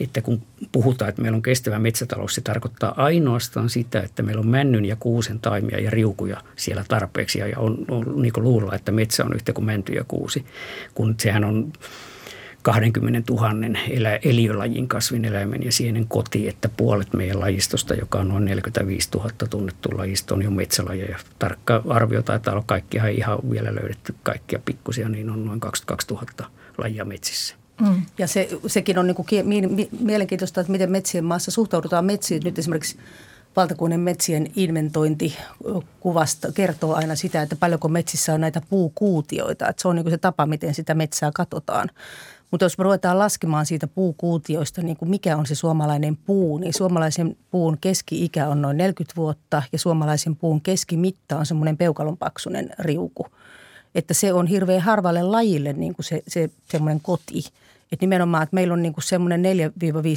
että kun puhutaan, että meillä on kestävä metsätalous, se tarkoittaa ainoastaan sitä, että meillä on männyn ja kuusen taimia ja riukuja siellä tarpeeksi ja on, on niin kuin luulla, että metsä on yhtä kuin mänty ja kuusi, kun sehän on 20 000 elä, eliölajin kasvineläimen ja sienen koti, että puolet meidän lajistosta, joka on noin 45 000 tunnettu lajisto, on jo metsälajeja. Tarkka arvio taitaa olla kaikkia ihan vielä löydetty kaikkia pikkusia, niin on noin 22 000 lajia metsissä. Mm. Ja se, sekin on niin kuin mielenkiintoista, että miten metsien maassa suhtaudutaan metsiin. Nyt esimerkiksi valtakunnan metsien inventointi kuvasta kertoo aina sitä, että paljonko metsissä on näitä puukuutioita. Että se on niin kuin se tapa, miten sitä metsää katsotaan. Mutta jos me ruvetaan laskemaan siitä puukuutioista, niin kuin mikä on se suomalainen puu, niin suomalaisen puun keski-ikä on noin 40 vuotta ja suomalaisen puun keskimitta on semmoinen peukalonpaksunen riuku. Että se on hirveän harvalle lajille niin kuin se, se semmoinen koti. Että nimenomaan, että meillä on niin semmoinen 4-5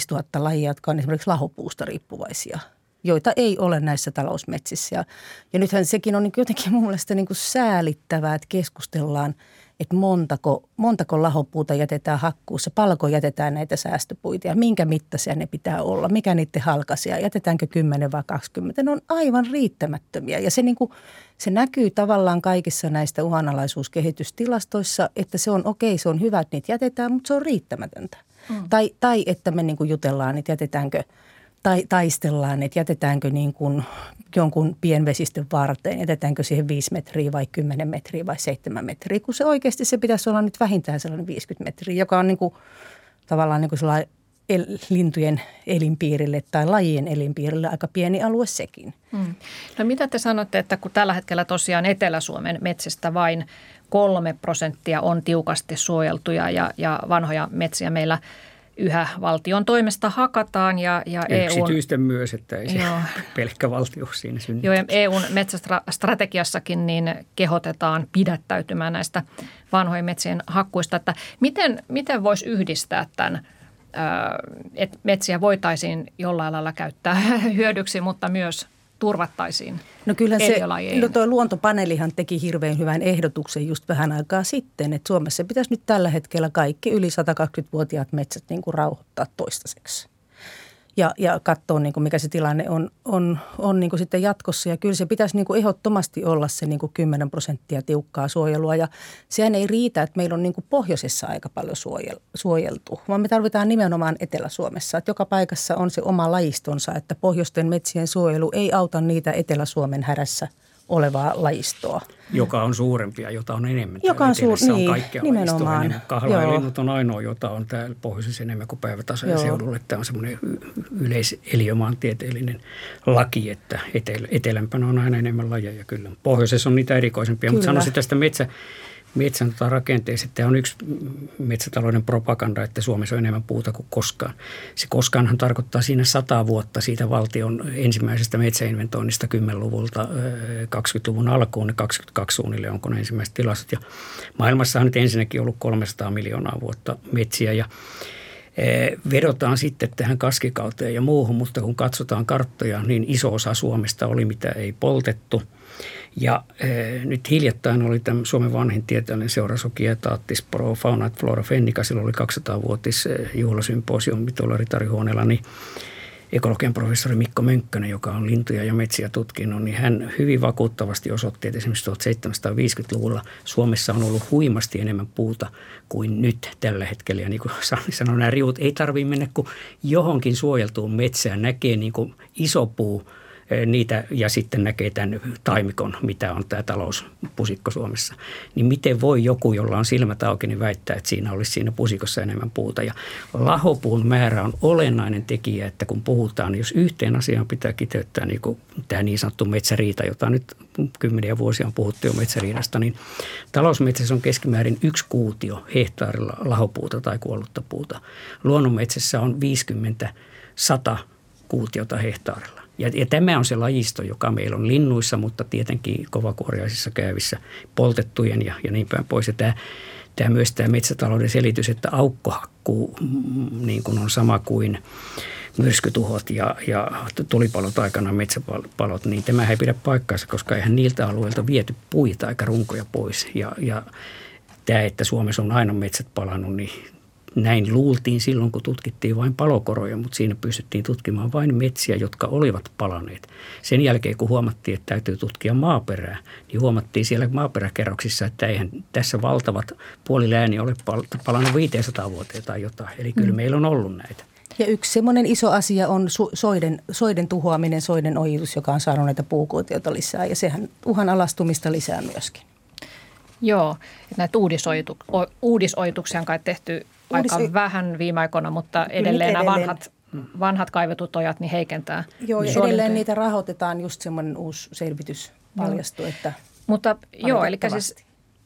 tuhatta lajia, jotka on esimerkiksi lahopuusta riippuvaisia, joita ei ole näissä talousmetsissä. Ja, ja nythän sekin on niin jotenkin mun mielestä niin säälittävää, että keskustellaan – että montako, montako lahopuuta jätetään hakkuussa, palko jätetään näitä säästöpuita ja minkä mittaisia ne pitää olla, mikä niiden halkasia, jätetäänkö 10 vai 20. Ne on aivan riittämättömiä ja se, niin kuin, se näkyy tavallaan kaikissa näistä uhanalaisuuskehitystilastoissa, että se on okei, se on hyvä, että niitä jätetään, mutta se on riittämätöntä. Mm. Tai, tai että me niin kuin jutellaan, että jätetäänkö – tai, taistellaan, että jätetäänkö niin kuin jonkun pienvesistön varteen, jätetäänkö siihen 5 metriä vai 10 metriä vai 7 metriä, kun se oikeasti se pitäisi olla nyt vähintään sellainen 50 metriä, joka on niin kuin, tavallaan niin kuin el, lintujen elinpiirille tai lajien elinpiirille aika pieni alue sekin. Hmm. No mitä te sanotte, että kun tällä hetkellä tosiaan Etelä-Suomen metsistä vain kolme prosenttia on tiukasti suojeltuja ja, ja vanhoja metsiä meillä – yhä valtion toimesta hakataan. Ja, ja Yksityisten EUn, myös, että ei se joo, pelkkä valtio siinä synny. Joo, ja EUn metsästrategiassakin niin kehotetaan pidättäytymään näistä vanhojen metsien hakkuista. Että miten, miten voisi yhdistää tämän, että metsiä voitaisiin jollain lailla käyttää hyödyksi, mutta myös turvattaisiin No kyllä se, no tuo luontopaneelihan teki hirveän hyvän ehdotuksen just vähän aikaa sitten, että Suomessa pitäisi nyt tällä hetkellä kaikki yli 120-vuotiaat metsät niin kuin rauhoittaa toistaiseksi ja, ja katsoa, niin kuin mikä se tilanne on, on, on niin kuin sitten jatkossa. Ja kyllä se pitäisi niin kuin ehdottomasti olla se niin kuin 10 prosenttia tiukkaa suojelua. Ja sehän ei riitä, että meillä on niin kuin pohjoisessa aika paljon suojel, suojeltu, vaan me tarvitaan nimenomaan Etelä-Suomessa. Että joka paikassa on se oma lajistonsa, että pohjoisten metsien suojelu ei auta niitä Etelä-Suomen härässä – olevaa lajistoa. Joka on suurempia, jota on enemmän. Joka on, suur, niin, on kaikkea nimenomaan. Kahlajalinnut on ainoa, jota on täällä pohjoisessa enemmän kuin päivätasojen seudulla. Tämä on semmoinen yleiseliömaantieteellinen laki, että etelä, etelämpänä on aina enemmän lajeja kyllä. Pohjoisessa on niitä erikoisempia, kyllä. mutta sanoisin tästä metsä, metsän tota rakenteessa. Tämä on yksi metsätalouden propaganda, että Suomessa on enemmän puuta kuin koskaan. Se koskaanhan tarkoittaa siinä sata vuotta siitä valtion ensimmäisestä metsäinventoinnista 10-luvulta 20-luvun alkuun, ne 22 suunnilleen onko ne ensimmäiset tilastot. Ja maailmassa on nyt ensinnäkin ollut 300 miljoonaa vuotta metsiä ja vedotaan sitten tähän kaskikauteen ja muuhun, mutta kun katsotaan karttoja, niin iso osa Suomesta oli mitä ei poltettu – ja e, nyt hiljattain oli tämä Suomen vanhin tieteellinen seura Sokietaattis Pro Fauna et Flora Fennica. Silloin oli 200-vuotis eh, juhlasymposium tuolla Ritarihuoneella, niin ekologian professori Mikko Mönkkönen, joka on lintuja ja metsiä tutkinut, niin hän hyvin vakuuttavasti osoitti, että esimerkiksi 1750-luvulla Suomessa on ollut huimasti enemmän puuta kuin nyt tällä hetkellä. Ja niin kuin Sami sanoi, nämä riut ei tarvitse mennä kuin johonkin suojeltuun metsään. Näkee niin kuin iso puu – niitä ja sitten näkee tämän taimikon, mitä on tämä talouspusikko Suomessa. Niin miten voi joku, jolla on silmät auki, niin väittää, että siinä olisi siinä pusikossa enemmän puuta. Ja lahopuun määrä on olennainen tekijä, että kun puhutaan, jos yhteen asiaan pitää kiteyttää niin kuin tämä niin sanottu metsäriita, jota nyt kymmeniä vuosia on puhuttu jo metsäriidasta, niin talousmetsässä on keskimäärin yksi kuutio hehtaarilla lahopuuta tai kuollutta puuta. Luonnonmetsässä on 50 100 kuutiota hehtaarilla. Ja, ja tämä on se lajisto, joka meillä on linnuissa, mutta tietenkin kovakuoriaisissa käyvissä poltettujen ja, ja niin päin pois. Ja tämä, tämä myös tämä metsätalouden selitys, että aukkohakkuu mm, niin kuin on sama kuin myrskytuhot ja, ja tulipalot aikana metsäpalot, niin tämä ei pidä paikkaansa, koska eihän niiltä alueilta viety puita aika runkoja pois. Ja, ja tämä, että Suomessa on aina metsät palannut, niin näin luultiin silloin, kun tutkittiin vain palokoroja, mutta siinä pystyttiin tutkimaan vain metsiä, jotka olivat palaneet. Sen jälkeen, kun huomattiin, että täytyy tutkia maaperää, niin huomattiin siellä maaperäkerroksissa, että eihän tässä valtavat puolilääni ole palannut 500 vuoteen tai jotain. Eli kyllä mm. meillä on ollut näitä. Ja yksi semmoinen iso asia on soiden, soiden tuhoaminen, soiden ojitus, joka on saanut näitä puukuutioita lisää. Ja sehän uhan alastumista lisää myöskin. Joo, näitä uudisoitu, uudisoituksia on kai tehty aika Uudis... vähän viime aikoina, mutta edelleen nämä vanhat, vanhat kaivetut ojat niin heikentää. Joo, ja edelleen niitä rahoitetaan, just semmoinen uusi selvitys paljastui, no. että Mutta joo, eli siis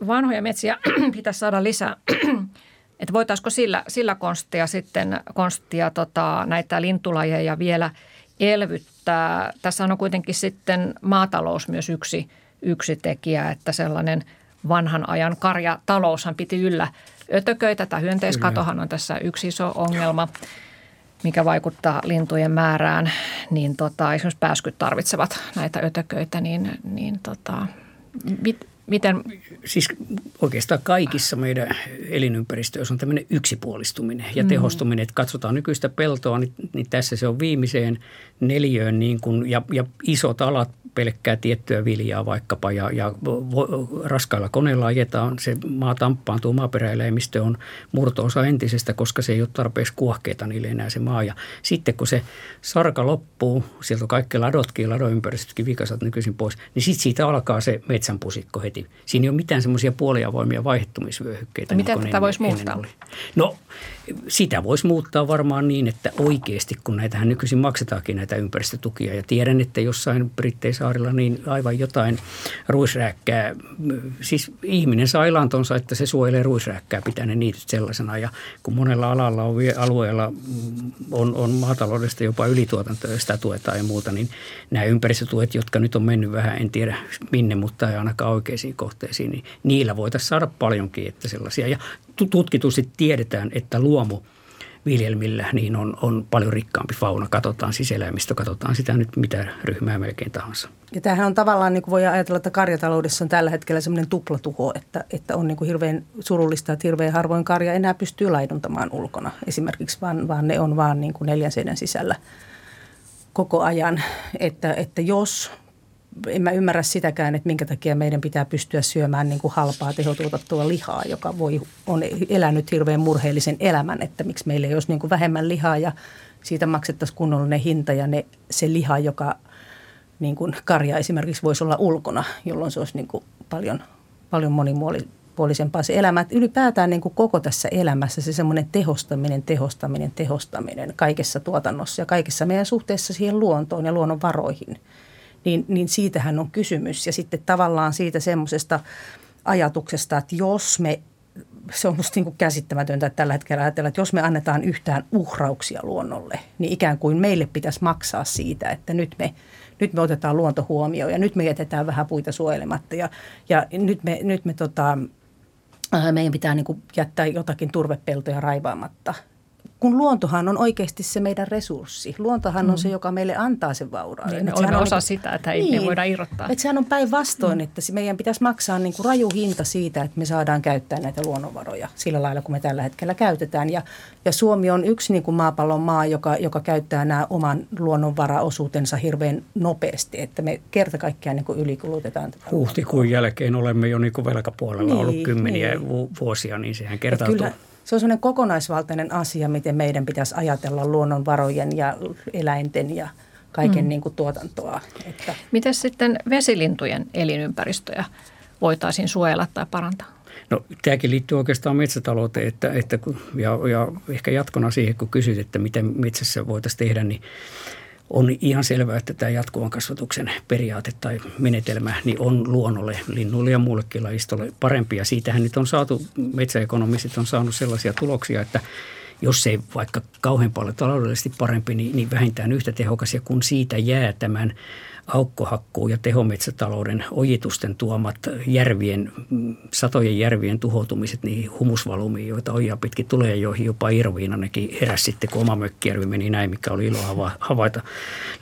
vanhoja metsiä pitäisi saada lisää. että voitaisiko sillä, sillä konstia sitten konstia tota, näitä lintulajeja vielä elvyttää. Tässä on kuitenkin sitten maatalous myös yksi, yksi tekijä, että sellainen vanhan ajan karjataloushan piti yllä ötököitä. Tämä hyönteiskatohan on tässä yksi iso ongelma mikä vaikuttaa lintujen määrään, niin tota, esimerkiksi pääskyt tarvitsevat näitä ötököitä, niin, niin tota, mit, miten? Siis oikeastaan kaikissa meidän elinympäristöissä on tämmöinen yksipuolistuminen ja mm. tehostuminen, että katsotaan nykyistä peltoa, niin, niin tässä se on viimeiseen neliöön niin kuin, ja, ja isot alat pelkkää tiettyä viljaa vaikkapa ja, ja raskailla koneilla ajetaan, se maa tamppaantuu, maaperäeläimistö on murto-osa entisestä, koska se ei ole tarpeeksi kuohkeita niille enää se maa. Ja sitten kun se sarka loppuu, sieltä on kaikki ladotkin, ladoympäristötkin vikasat nykyisin pois, niin sitten siitä alkaa se metsänpusikko heti. Siinä ei ole mitään semmoisia puoliavoimia vaihtumisvyöhykkeitä. Miten niin tätä voisi muuttaa? Oli. No sitä voisi muuttaa varmaan niin, että oikeasti, kun näitähän nykyisin maksetaankin näitä ympäristötukia ja tiedän, että jossain Britteisaarilla niin aivan jotain ruisrääkkää, siis ihminen saa elantonsa, että se suojelee ruisrääkkää, pitää ne niityt sellaisena. Ja kun monella alalla on alueella mm, on, on maataloudesta jopa ylituotantoa sitä tuetaan ja muuta, niin nämä ympäristötuet, jotka nyt on mennyt vähän, en tiedä minne, mutta ei ainakaan oikeisiin kohteisiin, niin niillä voitaisiin saada paljonkin, että sellaisia. Ja tutkitusti tiedetään, että luomu viljelmillä niin on, on paljon rikkaampi fauna. Katsotaan sisäläimistä, katsotaan sitä nyt mitä ryhmää melkein tahansa. Ja tämähän on tavallaan, niin kuin voi ajatella, että karjataloudessa on tällä hetkellä semmoinen tuplatuho, että, että on niin kuin hirveän surullista, että hirveän harvoin karja enää pystyy laiduntamaan ulkona esimerkiksi, vaan, vaan ne on vaan niin kuin neljän seinän sisällä koko ajan. Että, että jos en mä ymmärrä sitäkään, että minkä takia meidän pitää pystyä syömään niin kuin halpaa tehotuotettua lihaa, joka voi, on elänyt hirveän murheellisen elämän, että miksi meillä ei olisi niin kuin vähemmän lihaa ja siitä maksettaisiin kunnollinen hinta ja ne, se liha, joka niin kuin karja esimerkiksi voisi olla ulkona, jolloin se olisi niin kuin paljon, paljon monipuolisempaa se elämä. Että ylipäätään niin kuin koko tässä elämässä se semmoinen tehostaminen, tehostaminen, tehostaminen kaikessa tuotannossa ja kaikessa meidän suhteessa siihen luontoon ja luonnon varoihin – niin, niin siitähän on kysymys. Ja sitten tavallaan siitä semmoisesta ajatuksesta, että jos me, se on musta niin kuin käsittämätöntä että tällä hetkellä ajatella, että jos me annetaan yhtään uhrauksia luonnolle, niin ikään kuin meille pitäisi maksaa siitä, että nyt me, nyt me otetaan luonto huomioon ja nyt me jätetään vähän puita suojelematta ja, ja nyt me, nyt me tota, meidän pitää niin kuin jättää jotakin turvepeltoja raivaamatta – kun luontohan on oikeasti se meidän resurssi. Luontohan mm. on se, joka meille antaa sen vaurauden. Niin, me olemme osa niin, sitä, että ei niin, voida irrottaa. Että sehän on päinvastoin, mm. että meidän pitäisi maksaa niin kuin raju hinta siitä, että me saadaan käyttää näitä luonnonvaroja sillä lailla, kun me tällä hetkellä käytetään. Ja, ja Suomi on yksi niin kuin maapallon maa, joka, joka käyttää nämä oman luonnonvaraosuutensa hirveän nopeasti, että me kerta kaikkiaan niin kuin ylikulutetaan tätä Huhtikuun jälkeen olemme jo niin kuin velkapuolella niin, ollut kymmeniä niin. vuosia, niin sehän kertautuu. Kyllä, se on sellainen kokonaisvaltainen asia, miten meidän pitäisi ajatella luonnonvarojen ja eläinten ja kaiken mm. niin kuin tuotantoa. Että. Miten sitten vesilintujen elinympäristöjä voitaisiin suojella tai parantaa? No tämäkin liittyy oikeastaan metsätalouteen että, että, ja, ja ehkä jatkona siihen, kun kysyt, että miten metsässä voitaisiin tehdä, niin on ihan selvää, että tämä jatkuvan kasvatuksen periaate tai menetelmä niin on luonnolle, linnuille ja muullekin lajistolle parempi. Ja siitähän nyt on saatu, metsäekonomistit on saanut sellaisia tuloksia, että jos ei vaikka kauhean paljon taloudellisesti parempi, niin, niin vähintään yhtä tehokas. Ja kun siitä jää tämän aukkohakkuu ja tehometsätalouden ojitusten tuomat järvien, satojen järvien tuhoutumiset niihin humusvalumiin, joita ojia pitkin tulee joihin jopa Irviinanenkin heräsi sitten, kun oma mökkijärvi meni näin, mikä oli ilo havaita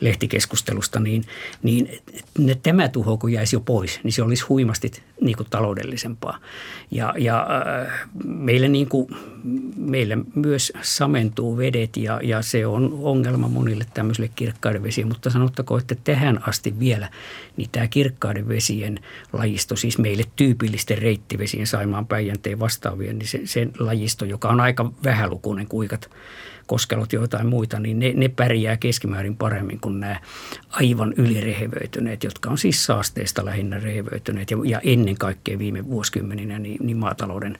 lehtikeskustelusta, niin, niin ne, tämä tuho, kun jäisi jo pois, niin se olisi huimasti niin kuin taloudellisempaa. Ja, ja äh, meille, niin kuin, meille myös samentuu vedet ja, ja se on ongelma monille tämmöisille kirkkaiden vesiin, mutta sanottakoon, että tähän asti vielä, niin tämä kirkkaiden vesien lajisto, siis meille tyypillisten reittivesien Saimaan Päijänteen vastaavien, niin se, se lajisto, joka on aika vähälukuinen kuikat, koskelot joitain muita, niin ne, ne pärjää keskimäärin paremmin kuin nämä aivan ylirehevöityneet, jotka on siis saasteista lähinnä rehevöityneet. Ja, ja ennen kaikkea viime vuosikymmeninä niin, niin maatalouden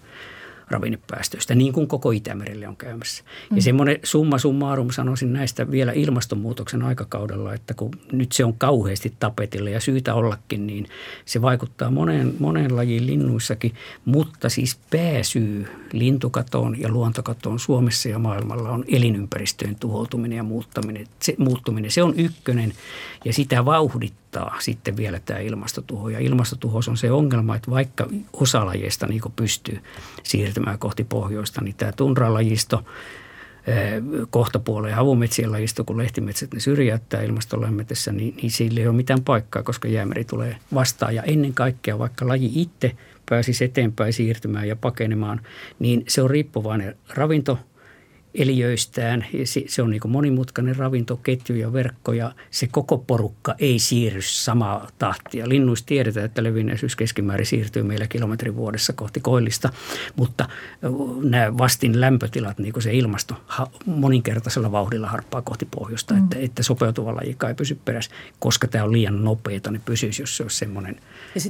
ravinnepäästöistä, niin kuin koko Itämerelle on käymässä. Mm. Ja semmoinen summa summarum sanoisin näistä vielä ilmastonmuutoksen aikakaudella, että kun nyt se on kauheasti tapetilla ja syytä ollakin, niin se vaikuttaa moneen, moneen lajiin linnuissakin, mutta siis pääsyy lintukatoon ja luontokatoon Suomessa ja maailmalla on elinympäristöjen tuhoutuminen ja muuttaminen. Se, muuttuminen. Se on ykkönen ja sitä vauhdittaa sitten vielä tämä ilmastotuho. Ja ilmastotuhous on se ongelma, että vaikka osa lajeista niin pystyy siirtymään kohti pohjoista, niin tämä tunralajisto, kohtapuoleen havumetsien lajisto, kun lehtimetsät ne syrjäyttää ilmaston lämmetessä, niin, niin sillä ei ole mitään paikkaa, koska jäämeri tulee vastaan. Ja ennen kaikkea, vaikka laji itse pääsisi eteenpäin siirtymään ja pakenemaan, niin se on riippuvainen ravinto – eliöistään. Se on niin monimutkainen ravintoketju ja verkko ja se koko porukka ei siirry samaa tahtia. Linnuista tiedetään, että levinneisyys keskimäärin siirtyy meillä kilometrin vuodessa kohti koillista, mutta nämä vastin lämpötilat, niin kuin se ilmasto moninkertaisella vauhdilla harppaa kohti pohjoista, mm. että, että sopeutuva lajika ei pysy perässä. Koska tämä on liian nopeata, niin pysyisi, jos se olisi semmoinen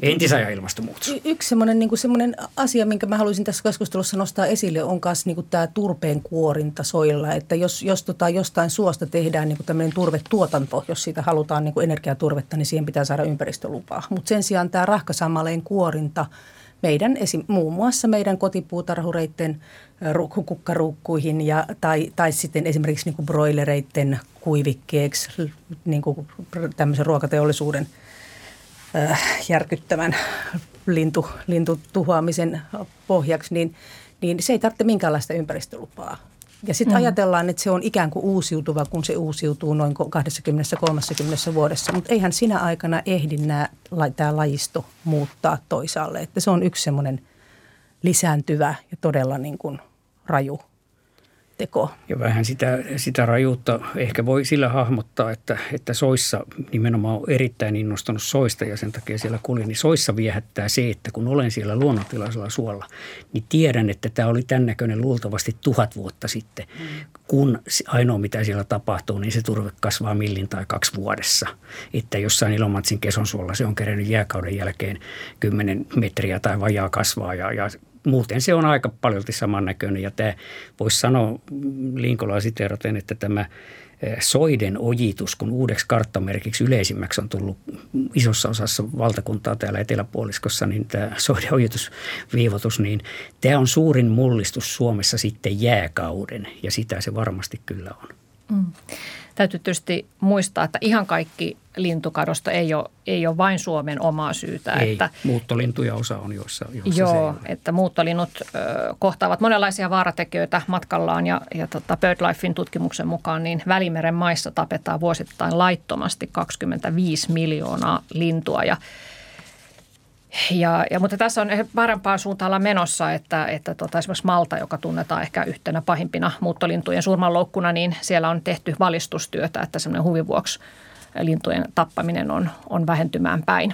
entisajan ilmastonmuutos. Y- yksi semmoinen, niin semmoinen asia, minkä mä haluaisin tässä keskustelussa nostaa esille, on myös niin tämä turpeen kuorin soilla, että jos, jos tota, jostain suosta tehdään niin tämmöinen turvetuotanto, jos siitä halutaan niin energiaturvetta, niin siihen pitää saada ympäristölupaa. Mutta sen sijaan tämä rahkasammaleen kuorinta, meidän esim, muun muassa meidän kotipuutarhureiden kukkaruukkuihin ja, tai, tai sitten esimerkiksi niin kuin broilereiden kuivikkeeksi niin kuin tämmöisen ruokateollisuuden äh, järkyttävän lintu, lintutuhoamisen pohjaksi, niin, niin se ei tarvitse minkäänlaista ympäristölupaa. Ja sitten mm. ajatellaan, että se on ikään kuin uusiutuva, kun se uusiutuu noin 20-30 vuodessa. Mutta eihän sinä aikana ehdi tämä lajisto muuttaa toisaalle. Että se on yksi semmoinen lisääntyvä ja todella niin kuin raju teko. Ja vähän sitä, sitä rajuutta ehkä voi sillä hahmottaa, että, että soissa nimenomaan on erittäin innostunut soista ja sen takia siellä kuljen. Niin soissa viehättää se, että kun olen siellä luonnontilaisella suolla, niin tiedän, että tämä oli tämän näköinen luultavasti tuhat vuotta sitten. Mm. Kun ainoa mitä siellä tapahtuu, niin se turve kasvaa millin tai kaksi vuodessa. Että jossain Ilomantsin kesonsuolla se on kerennyt jääkauden jälkeen 10 metriä tai vajaa kasvaa ja, ja muuten se on aika paljolti samannäköinen ja tämä voisi sanoa Linkolaa siteraten, että tämä eh, soiden ojitus, kun uudeksi karttamerkiksi yleisimmäksi on tullut isossa osassa valtakuntaa täällä eteläpuoliskossa, niin tämä soiden ojitusviivotus, niin tämä on suurin mullistus Suomessa sitten jääkauden ja sitä se varmasti kyllä on. Mm. Täytyy tietysti muistaa, että ihan kaikki lintukadosta ei ole, ei ole vain Suomen omaa syytä. Ei, että, muuttolintuja osa on, joissa, joissa Joo, se että muuttolinnut ö, kohtaavat monenlaisia vaaratekijöitä matkallaan ja, ja tota BirdLifein tutkimuksen mukaan niin Välimeren maissa tapetaan vuosittain laittomasti 25 miljoonaa lintua ja ja, ja, mutta tässä on parempaan suuntaan menossa, että, että tota, esimerkiksi Malta, joka tunnetaan ehkä yhtenä pahimpina muuttolintujen surmanloukkuna, niin siellä on tehty valistustyötä, että semmoinen huvivuoksi lintujen tappaminen on, on vähentymään päin.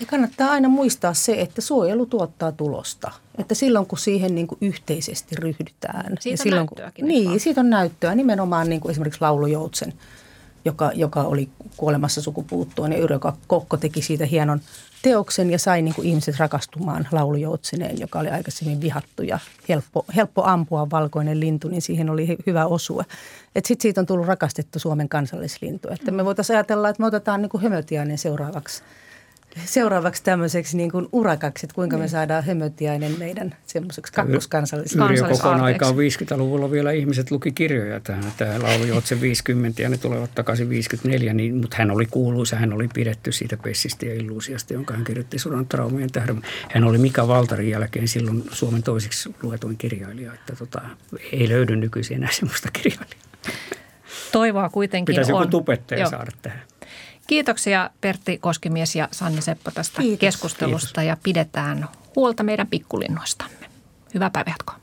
Ja kannattaa aina muistaa se, että suojelu tuottaa tulosta. Että silloin kun siihen niin kuin yhteisesti ryhdytään. Siitä ja silloin, näyttöäkin. Niin, siitä on näyttöä. Nimenomaan niin kuin esimerkiksi laulujoutsen, joka, joka oli kuolemassa sukupuuttoon. Ja Yrjö Kokko teki siitä hienon teoksen ja sai niin kuin ihmiset rakastumaan laulujoutsineen, joka oli aikaisemmin vihattu ja helppo, helppo ampua valkoinen lintu, niin siihen oli hyvä osua. Sitten siitä on tullut rakastettu Suomen kansallislintu. Että me voitaisiin ajatella, että me otetaan niin kuin hömötiainen seuraavaksi – seuraavaksi tämmöiseksi niin kuin urakaksi, että kuinka me niin. saadaan hömötiainen meidän semmoiseksi kakkoskansalliseksi. Yrjö koko aikaa 50-luvulla vielä ihmiset luki kirjoja tähän. Tämä laulu Joutsen 50 ja ne tulevat takaisin 54, niin, mutta hän oli kuuluisa, hän oli pidetty siitä pessistä ja illuusiasta, jonka hän kirjoitti sodan traumojen tähden. Hän oli Mika Valtarin jälkeen silloin Suomen toisiksi luetuin kirjailija, että tota, ei löydy nykyisin enää semmoista kirjailijaa. Toivoa kuitenkin Pitäisi on. Pitäisi joku tubettaja saada tähän. Kiitoksia Pertti Koskimies ja Sanni Seppo tästä Kiitos. keskustelusta Kiitos. ja pidetään huolta meidän pikkulinnoistamme. Hyvää päivänjatkoa.